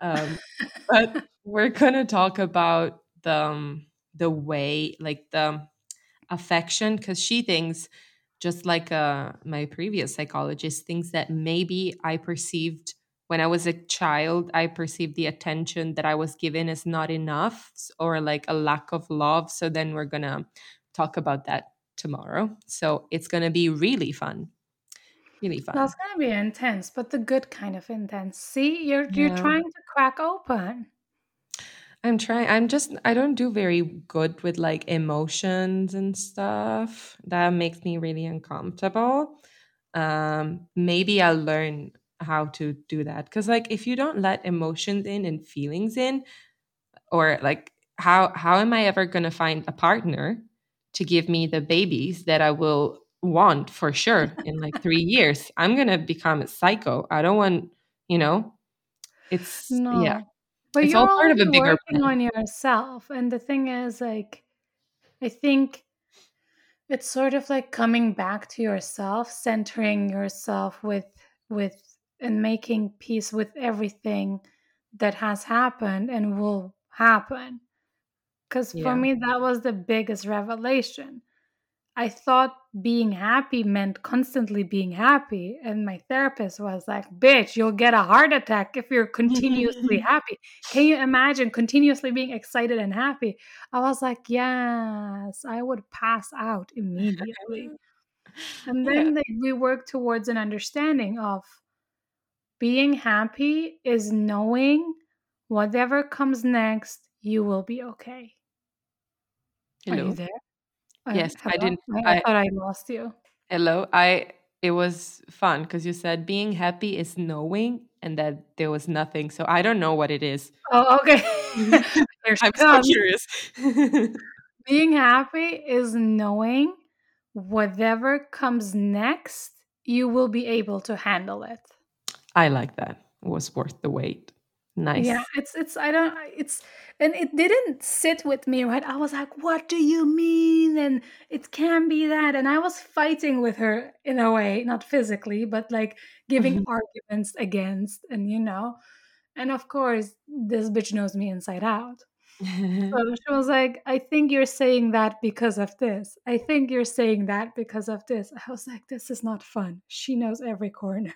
Um, but we're going to talk about the, um, the way, like the affection, because she thinks, just like uh, my previous psychologist, thinks that maybe I perceived when I was a child, I perceived the attention that I was given as not enough or like a lack of love. So then we're going to talk about that tomorrow. So it's going to be really fun. Really fun. That's gonna be intense, but the good kind of intense. See, you're you're Yeah. trying to crack open. I'm trying. I'm just, I don't do very good with like emotions and stuff. That makes me really uncomfortable. Um, maybe I'll learn how to do that. Because, like, if you don't let emotions in and feelings in, or like, how how am I ever going to find a partner to give me the babies that I will want for sure in like three years? I'm going to become a psycho. I don't want, you know, it's, yeah, But it's you're all part of a bigger working plan. on yourself. And the thing is, like, I think it's sort of like coming back to yourself, centering yourself with with and making peace with everything that has happened and will happen. Because for Yeah. me, that was the biggest revelation. I thought being happy meant constantly being happy. And my therapist was like, bitch, you'll get a heart attack if you're continuously happy. Can you imagine continuously being excited and happy? I was like, yes, I would pass out immediately. And yeah. then like, we work towards an understanding of being happy is knowing whatever comes next, you will be okay. Are you there? I, Yes, I didn't. I, I I thought I lost you. hello. I. It was fun because you said being happy is knowing, and that there was nothing. So I don't know what it is. Oh, okay. I'm so curious. Being happy is knowing whatever comes next, you will be able to handle it. I like that. It was worth the wait. Nice. Yeah, it's it's I don't it's and it didn't sit with me right. I was like, "What do you mean?" And it can be that. And I was fighting with her in a way, not physically, but like giving mm-hmm. arguments against and you know. And of course, this bitch knows me inside out. So she was like, I think you're saying that because of this. I think you're saying that because of this. I was like, this is not fun. She knows every corner.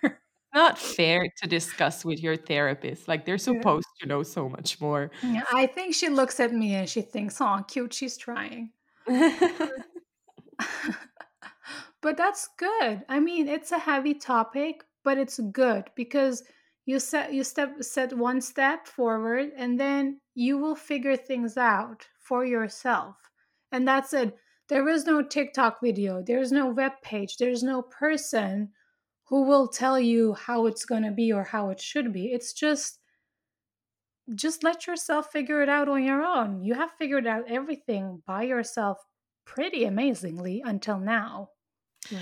Not fair to discuss with your therapist. Like they're supposed to know so much more. Yeah, I think she looks at me and she thinks, "Oh, cute, she's trying." but that's good. I mean, it's a heavy topic, but it's good because you set you step set one step forward and then you will figure things out for yourself. And that's it. There is no TikTok video, there's no web page, there's no person who will tell you how it's going to be or how it should be. It's just just let yourself figure it out on your own. You have figured out everything by yourself pretty amazingly until now.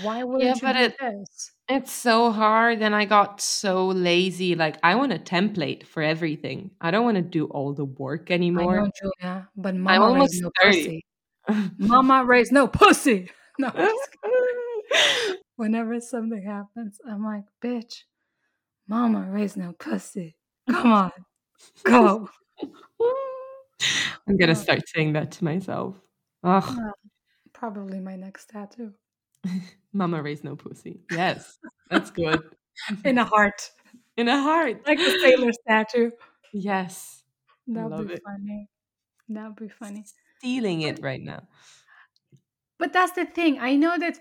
Why wouldn't you but do it this? it's so hard and I got so lazy. Like I want a template for everything. I don't want to do all the work anymore. I know, Julia, but I'm mama raised almost no 30. pussy. Mama raised no pussy. No, I'm. whenever something happens, I'm like, bitch, mama raised no pussy. Come on, go. I'm gonna start saying that to myself. Ugh, uh, probably my next tattoo. mama raised no pussy. Yes, that's good. In a heart. In a heart. Like the sailor statue. Yes, That would be it. funny. That would be funny. Stealing it right now. But that's the thing. I know that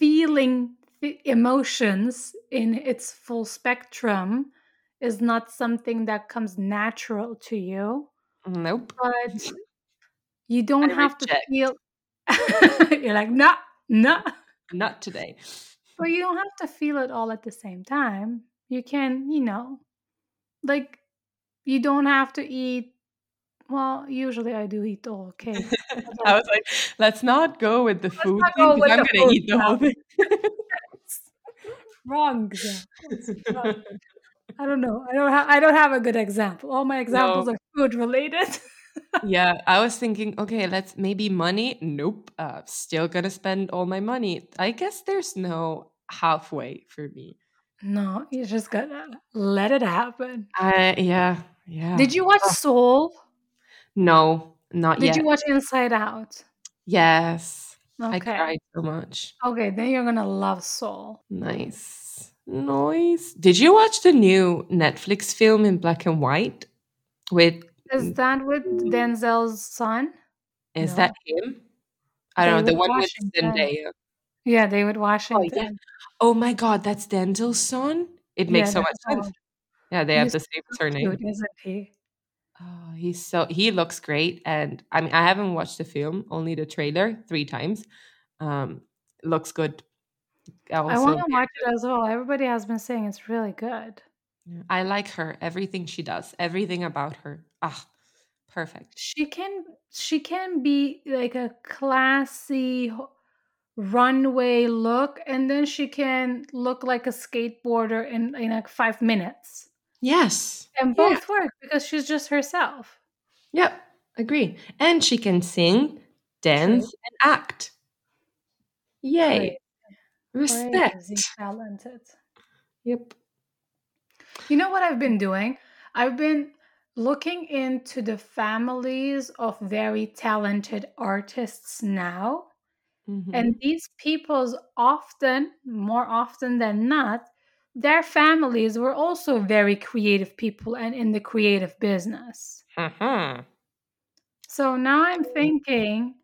feeling the emotions in its full spectrum is not something that comes natural to you, Nope. but you don't I have to feel. You're like, no, nah. Not today. But you don't have to feel it all at the same time. You can, you know, like, you don't have to eat. Well, usually I do eat all cake. I was like, let's not go with the food not thing go because with I'm gonna eat the whole thing. wrong. I don't know. I don't have. I don't have a good example. All my examples No. are food related. yeah, I was thinking, okay, let's maybe money. Nope. Uh, still gonna spend all my money. I guess there's no halfway for me. no, you just gotta let it happen. I yeah yeah. Did you watch Soul? no, not Did yet. you watch Inside Out? Yes, I Okay. cried so much. Okay, then you're gonna love Soul. Nice, nice. Did you watch the new Netflix film in black and white with? Is that with Denzel's son? Is No. that him? I don't know. The David one with Washington. Zendaya. Yeah, David Oh Washington. yeah. Oh my God, that's Denzel's son. It Yeah, makes so much sense. Yeah, they have the same surname. cute, isn't he? Oh, he's so he looks great, and I mean, I haven't watched the film, only the trailer three times. Um, looks good. I want to watch it as well. Everybody has been saying it's really good. I like her. Everything she does, everything about her. Ah, perfect. She can she can be like a classy runway look and then she can look like a skateboarder in in like 5 minutes. Yes. And Yeah. both work because she's just herself. Yep. Agree. And she can sing, dance, and act. Yay! Respect. talented. Yep. You know what I've been doing? I've been looking into the families of very talented artists now. Mhm. And these people's often, more often than not, their families were also very creative people and in the creative business. Mhm. So now I'm thinking,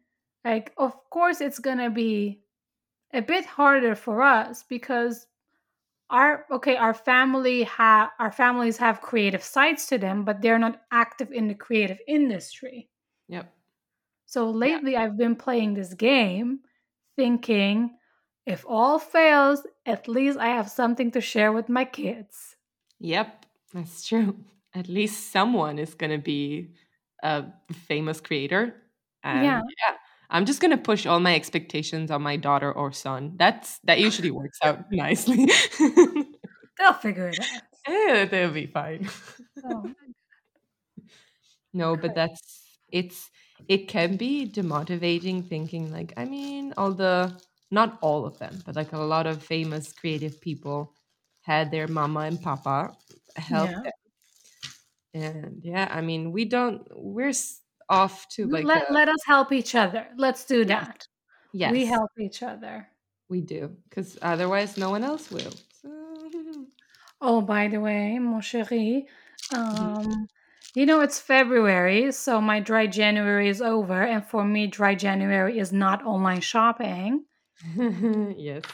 like, of course, it's going to be a bit harder for us because our okay our family have our families have creative sides to them but they're not active in the creative industry Yep. so lately i've been playing this game thinking if all fails at least i have something to share with my kids Yep. That's true. At least someone is gonna be a famous creator. And Yeah. yeah. I'm just gonna push all my expectations on my daughter or son. That's that usually works out nicely. they'll figure it out yeah, they'll be fine. oh, No, but that's it's it can be demotivating thinking like I mean all the not all of them, but like a lot of famous creative people had their mama and papa help Yeah. them. And yeah, I mean we don't we're off to like let, a, let us help each other let's do Yes. that yes, we help each other we do because otherwise no one else will. So, Oh, by the way, mon chéri, um, you know it's February, so my dry January is over, and for me, dry January is not online shopping. yes.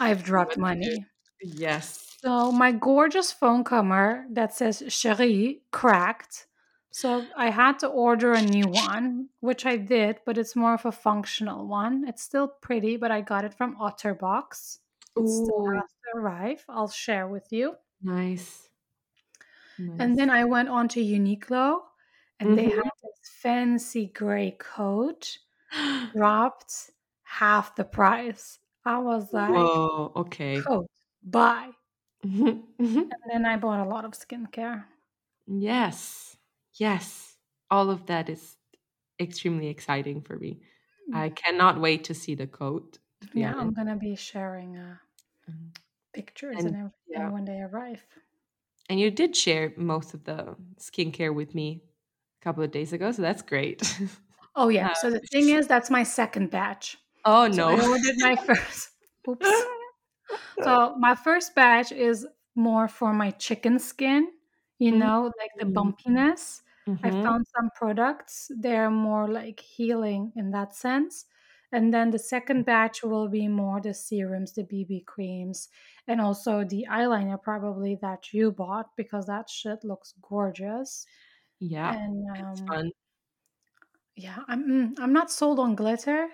I've dropped money. Yes. So my gorgeous phone cover that says Cherie cracked. So I had to order a new one, which I did, but it's more of a functional one. It's still pretty, but I got it from Otterbox. It still has to arrive. I'll share with you. nice. And then I went on to Uniqlo and they Mhm. had this fancy gray coat dropped half the price. I was like, Whoa, okay. coat, buy. Mhm, mhm. And then I bought a lot of skincare. Yes. Yes. All of that is extremely exciting for me. I cannot wait to see the coat, Yeah, I'm gonna be sharing uh, Um, pictures And and everything yeah. when they arrive. And you did share most of the skincare with me a couple of days ago, so that's great. Oh yeah. Uh, So the thing is, that's my second batch. Oh So I no. ordered my first. Oops. So my first batch is more for my chicken skin. You know, like the Mm. bumpiness. I Mhm. found some products. They're more like healing in that sense. And then the second batch will be more the serums, the BB creams, and also the eyeliner, probably that you bought because that shit looks gorgeous. Yeah, And it's um, fun. yeah, I'm mm, I'm not sold on glitter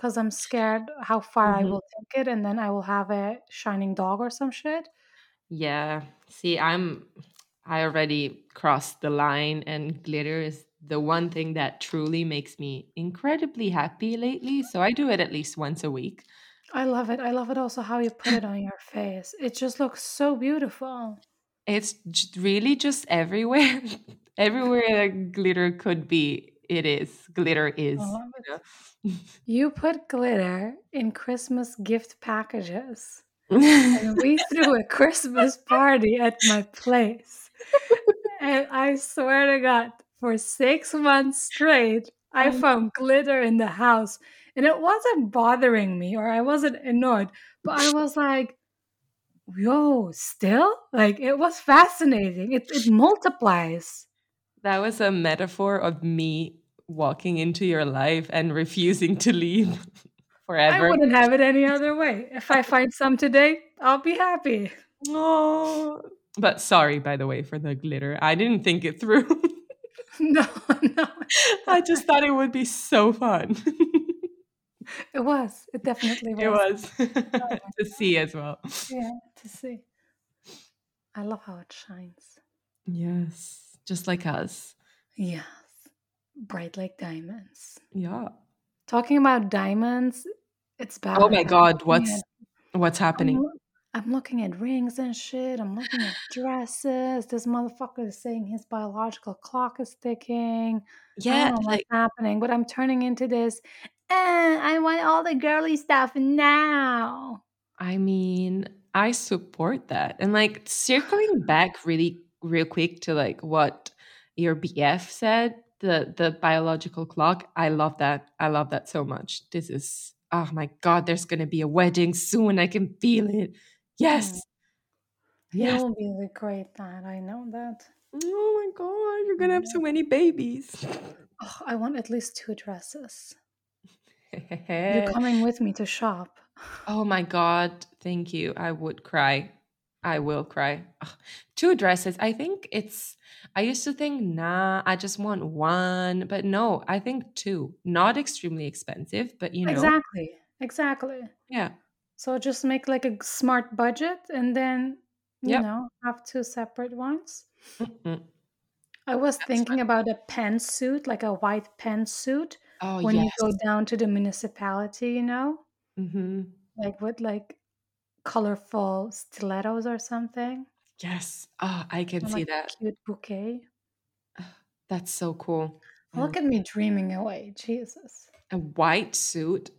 because I'm scared how far I Mhm. will take it, and then I will have a shining dog or some shit. Yeah. See, I'm I already crossed the line and glitter is the one thing that truly makes me incredibly happy lately. So I do it at least once a week. I love it. I love it also how you put it on your face. It just looks so beautiful. It's really just everywhere. everywhere that glitter could be, it is. Glitter is. You it. know? You put glitter in Christmas gift packages, and we threw a Christmas party at my place. And I swear to God, for six months straight, I Oh. found glitter in the house. And it wasn't bothering me or I wasn't annoyed, but I was like, yo, still? Like, it was fascinating. It, it multiplies. That was a metaphor of me walking into your life and refusing to leave forever. I wouldn't have it any other way. If I find some today, I'll be happy. Oh, but sorry, by the way, for the glitter. I didn't think it through. No, no, I just thought it would be so fun. it was. It definitely was. it was to see as well. Yeah, to see. I love how it shines. Yes, just like us. Yes. Bright like diamonds. Yeah. Talking about diamonds, it's bad. Oh my God, what's at- what's I'm, happening? I'm looking at rings and shit. I'm looking at dresses. This motherfucker is saying his biological clock is ticking. Yeah, know like what's happening, but I'm turning into this. Eh, I want all the girly stuff now. I mean, I support that. And like circling back really real quick to like what your BF said, the the biological clock, I love that. I love that so much. This is oh my god, there's going to be a wedding soon. I can feel it. Yes. He Yes. will be the great dad. I know that. Oh my god, you're going to have mm-hmm. so many babies. Oh, I want at least two dresses. You're coming with me to shop. Oh my god, thank you. I would cry. I will cry. Ugh, Two dresses. I think it's. I used to think, nah, I just want one, but no, I think two. Not extremely expensive, but you know, Exactly. Exactly. yeah, So just make like a smart budget and then, you Yep. know, have two separate ones. Mm-mm. I was That's thinking about a pantsuit, like a white pantsuit, Oh when you go down to the municipality, you know, hmm like with like colorful stilettos or something, Yes. Oh, I can and see like that. cute bouquet. That's so cool. Look at me dreaming away, Jesus. a white suit.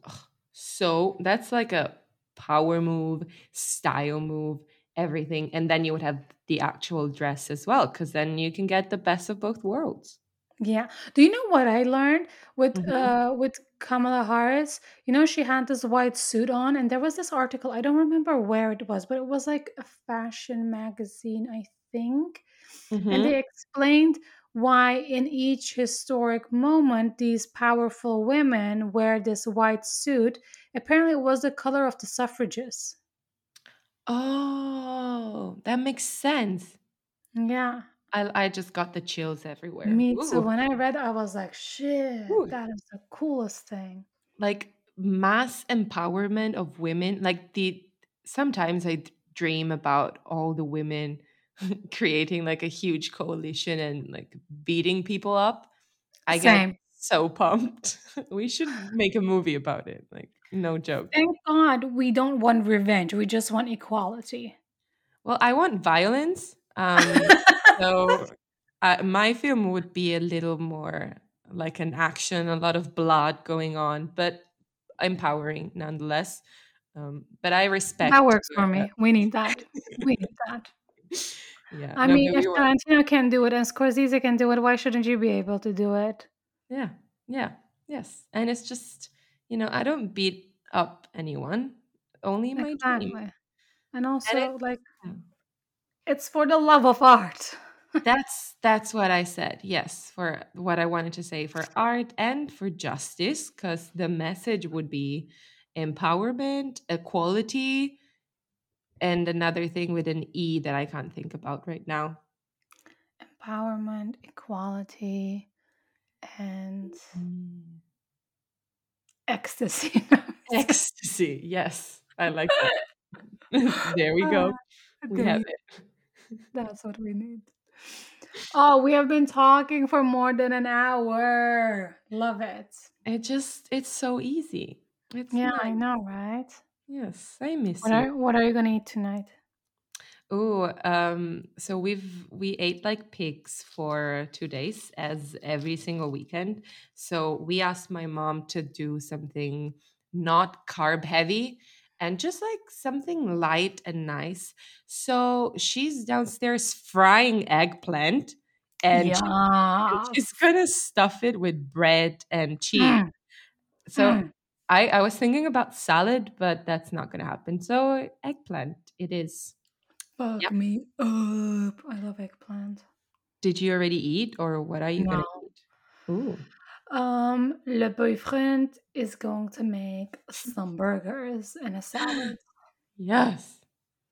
so that's like a power move, style move, everything. And then you would have the actual dress as well, because then you can get the best of both worlds. Yeah. Do you know what I learned with Mhm. uh with Kamala Harris, you know, she had this white suit on, and there was this article. I don't remember where it was, but it was like a fashion magazine, I think. And hmm they explained why, in each historic moment, these powerful women wear this white suit. Apparently, it was the color of the suffragists. Oh, that makes sense. Yeah, I I just got the chills everywhere. me too. When I read, I was like, shit, ooh. that is the coolest thing. Like mass empowerment of women. Like the sometimes I dream about all the women creating like a huge coalition and like beating people up. I get so pumped. we should make a movie about it. Like no joke. Thank God we don't want revenge. We just want equality. Well, I want violence. Um, so uh, my film would be a little more like an action, a lot of blood going on, but empowering nonetheless. Um, but I respect That works for me. We need that. We need that. yeah, I no, mean, if. Tarantino can do it and Scorsese can do it, why shouldn't you be able to do it? Yeah, yeah, yes. And it's just, you know, I don't beat up anyone, only my dream. Exactly. And And it, also, like. It's for the love of art. That's that's what I said. Yes, for what I wanted to say for art and for justice, because the message would be empowerment, equality, and another thing with an E that I can't think about right now. Empowerment, equality, and Mm. ecstasy. Ecstasy. Yes, I like that. there we go. Ah, We have it. That's what we need. Oh, we have been talking for more than an hour. Love it. It just it's so easy. It's Yeah, I know, right? Yes, I miss What you. are what are you gonna eat tonight? Oh, um, so we've we ate like pigs for two days as every single weekend. So we asked my mom to do something not carb heavy and just like something light and nice. So she's downstairs frying eggplant and and she's gonna stuff it with bread and cheese. Mm, So mm. I, I was thinking about salad, but that's not gonna happen. So eggplant it is. Fuck Yep. me up. I love eggplant. Did you already eat, or what are you gonna eat? Ooh, Um, le boyfriend is going to make some burgers and a salad. yes,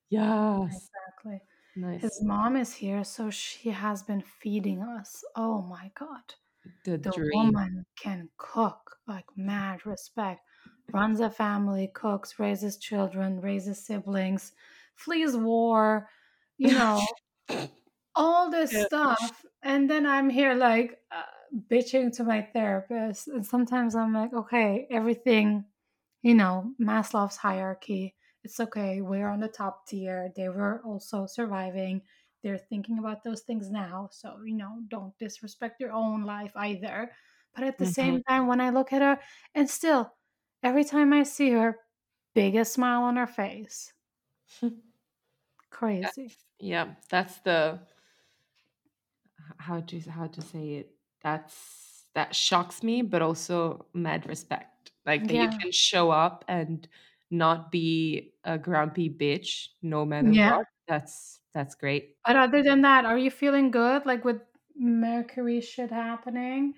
yes, Exactly. nice. His mom is here, so she has been feeding us. Oh my god. The The dream. woman can cook, like mad respect. Runs a family, cooks, raises children, raises siblings, flees war, you know, all this Yeah. stuff. And then I'm here like uh, bitching to my therapist. And sometimes I'm like, okay, everything, you know, Maslow's hierarchy. It's okay. We're on the top tier. They were also surviving. They're thinking about those things now. So, you know, don't disrespect your own life either. But at the Mhm. same time, when I look at her, and still, every time I see her, biggest smile on her face. Crazy. Yeah, that's the how to how to say it. That's that shocks me, but also mad respect. Like that you can show up and not be a grumpy bitch no matter Yeah. what. That's that's great. But other than that, are you feeling good? Like with Mercury shit happening?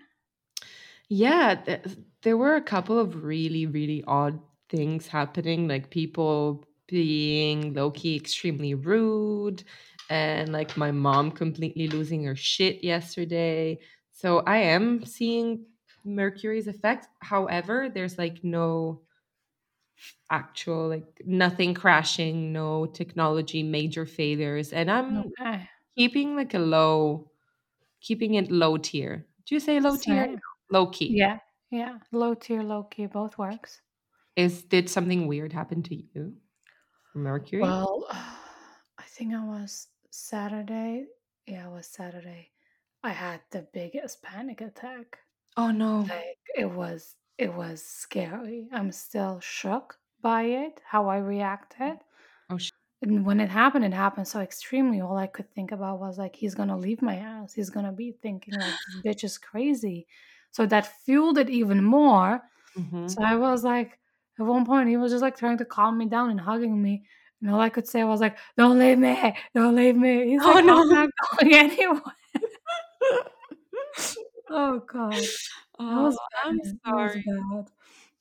Yeah, th- there were a couple of really, really odd things happening, like people being low key extremely rude, and like my mom completely losing her shit yesterday. So I am seeing Mercury's effect. However, there's like no actual, like nothing crashing, no technology major failures, and I'm Okay. keeping like a low, keeping it low tier. Do you say low tier? Low key. Yeah. Yeah. Low tier, low key, both works. Is did something weird happen to you? Mercury? Well, I think I was Saturday. Yeah, it was Saturday. I had the biggest panic attack. Oh no. Like it was it was scary. I'm still shook by it, how I reacted. Oh sh- And when it happened, it happened so extremely. All I could think about was like, he's gonna leave my ass. He's gonna be thinking like this bitch is crazy. So that fueled it even more. Mhm. So I was like, at one point, he was just like trying to calm me down and hugging me. And all I could say was like, "Don't leave me! Don't leave me!" He's Oh, like, no. "I'm not going anywhere." Oh god, Oh, I'm bad. That was sorry.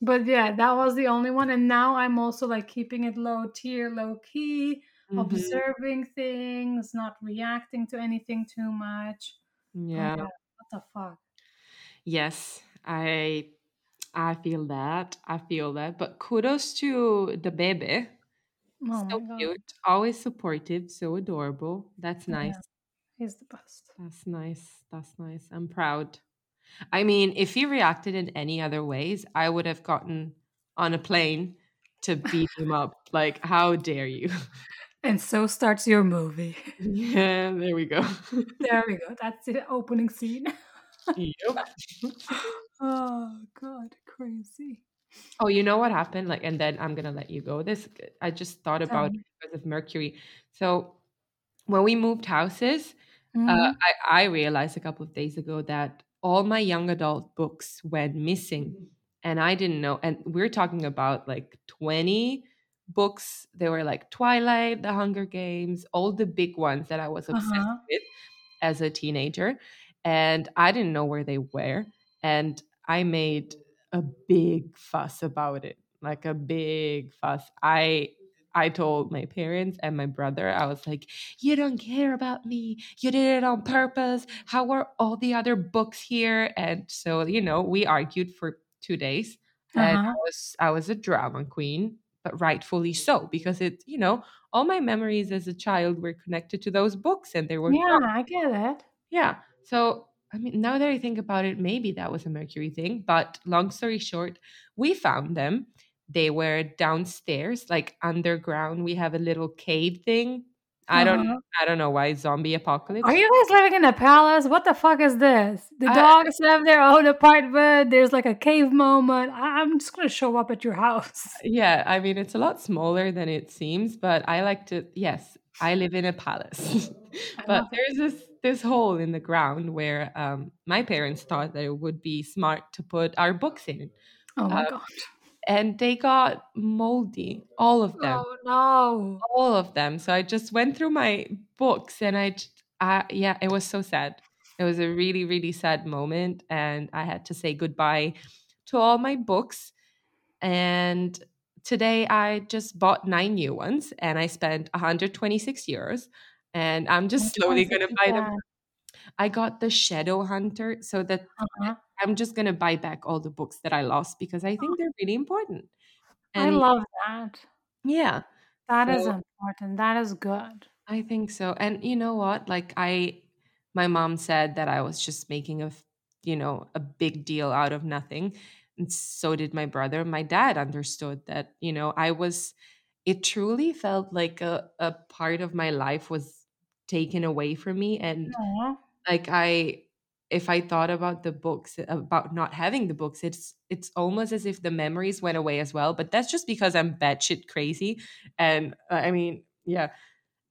But yeah, that was the only one. And now I'm also like keeping it low tier, low key, Mhm. observing things, not reacting to anything too much. Yeah. yeah, what the fuck? Yes, I I feel that. I feel that. But kudos to the baby. Oh So cute, always supportive, so adorable. That's nice. Yeah, he's the best. That's nice. That's nice. I'm proud. I mean, if he reacted in any other ways, I would have gotten on a plane to beat him up. Like, how dare you? And so starts your movie. Yeah, there we go. there we go. That's the opening scene. Yep. oh god, crazy. Oh, you know what happened? Like, and then I'm gonna let you go. This I just thought about it because of Mercury. So when we moved houses, uh, Mhm. I, I realized a couple of days ago that all my young adult books went missing, and I didn't know. And we're talking about like 20 books. They were like Twilight, The Hunger Games, all the big ones that I was obsessed Uh-huh. with as a teenager, and I didn't know where they were. And I made a big fuss about it, like a big fuss. I I told my parents and my brother, I was like, "You don't care about me. You did it on purpose. How are all the other books here?" And so, you know, we argued for 2 days, and I Uh-huh. was I was a drama queen, but rightfully so because it, you know, all my memories as a child were connected to those books and they were Yeah. I get it. Yeah. So, I mean, now that I think about it, maybe that was a Mercury thing. But long story short, we found them. They were downstairs, like underground. We have a little cave thing. I don't Uh-huh. I don't know why zombie apocalypse. Are you guys living in a palace? What the fuck is this? The I, dogs have their own apartment. There's like a cave moment. I- I'm just gonna show up at your house. yeah, I mean it's a lot smaller than it seems, but I like to yes, I live in a palace. But there's this this hole in the ground where um, my parents thought that it would be smart to put our books in. Oh my Uh, god. And they got moldy, all of them, Oh no. all of them. So I just went through my books and I, I- yeah, it was so sad. It was a really, really sad moment. And I had to say goodbye to all my books. And today I just bought nine new ones and I spent 126 euros. And I'm just slowly going to buy them. I got the Shadow Hunter so that Uh-huh. I'm just going to buy back all the books that I lost because I think oh. they're really important. I love that. yeah, That so is important. That is good. I think so. And you know what? Like I my mom said that I was just making a, you know, a big deal out of nothing. And so did my brother. My dad understood that, you know, I was it truly felt like a, a part of my life was taken away from me and like I if I thought about the books about not having the books, it's it's almost as if the memories went away as well. But that's just because I'm batshit crazy. And uh, I mean, yeah,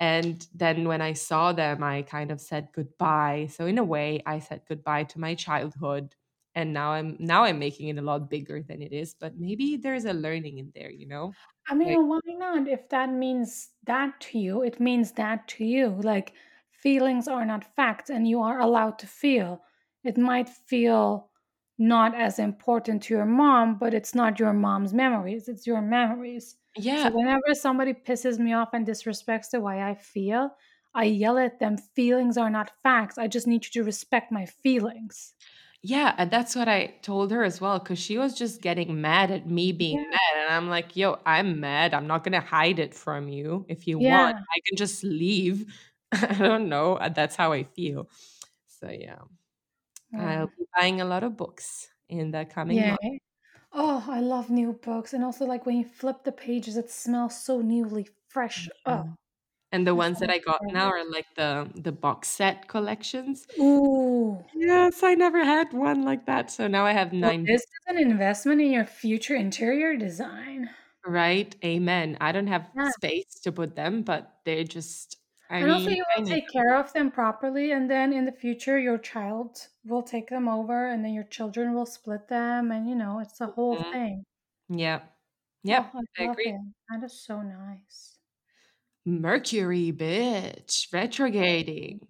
and then when I saw them, I kind of said goodbye. So in a way, I said goodbye to my childhood. And now I'm now I'm making it a lot bigger than it is. But maybe there's a learning in there, you know? I Like mean, why not? If that means that to you, it means that to you. Like, feelings are not facts, and you are allowed to feel. It might feel not as important to your mom, but it's not your mom's memories, it's your memories. Yeah. So, whenever somebody pisses me off and disrespects the way I feel, I yell at them, feelings are not facts. I just need you to respect my feelings. yeah. And that's what I told her as well, because she was just getting mad at me being Yeah. mad. And I'm like, yo, I'm mad. I'm not gonna hide it from you. If you want, I can just leave. I don't know. uh, That's how I feel. So yeah. I'll mm. be buying a lot of books in the coming Yeah. month. Oh, I love new books. And also, like, when you flip the pages, it smells so newly fresh. Oh. And the ones that I got now are like the the box set collections. Ooh. Yes, I never had one like that, so now I have Well, 9 this is an investment in your future interior design. right? Amen. I don't have Yeah. space to put them, but they're just I And also, you will take care of them properly, and then in the future, your child will take them over, and then your children will split them, and you know, it's a whole Mhm. thing. Yeah, Oh, I I agree. it. That is so nice. Mercury, bitch, retrograding.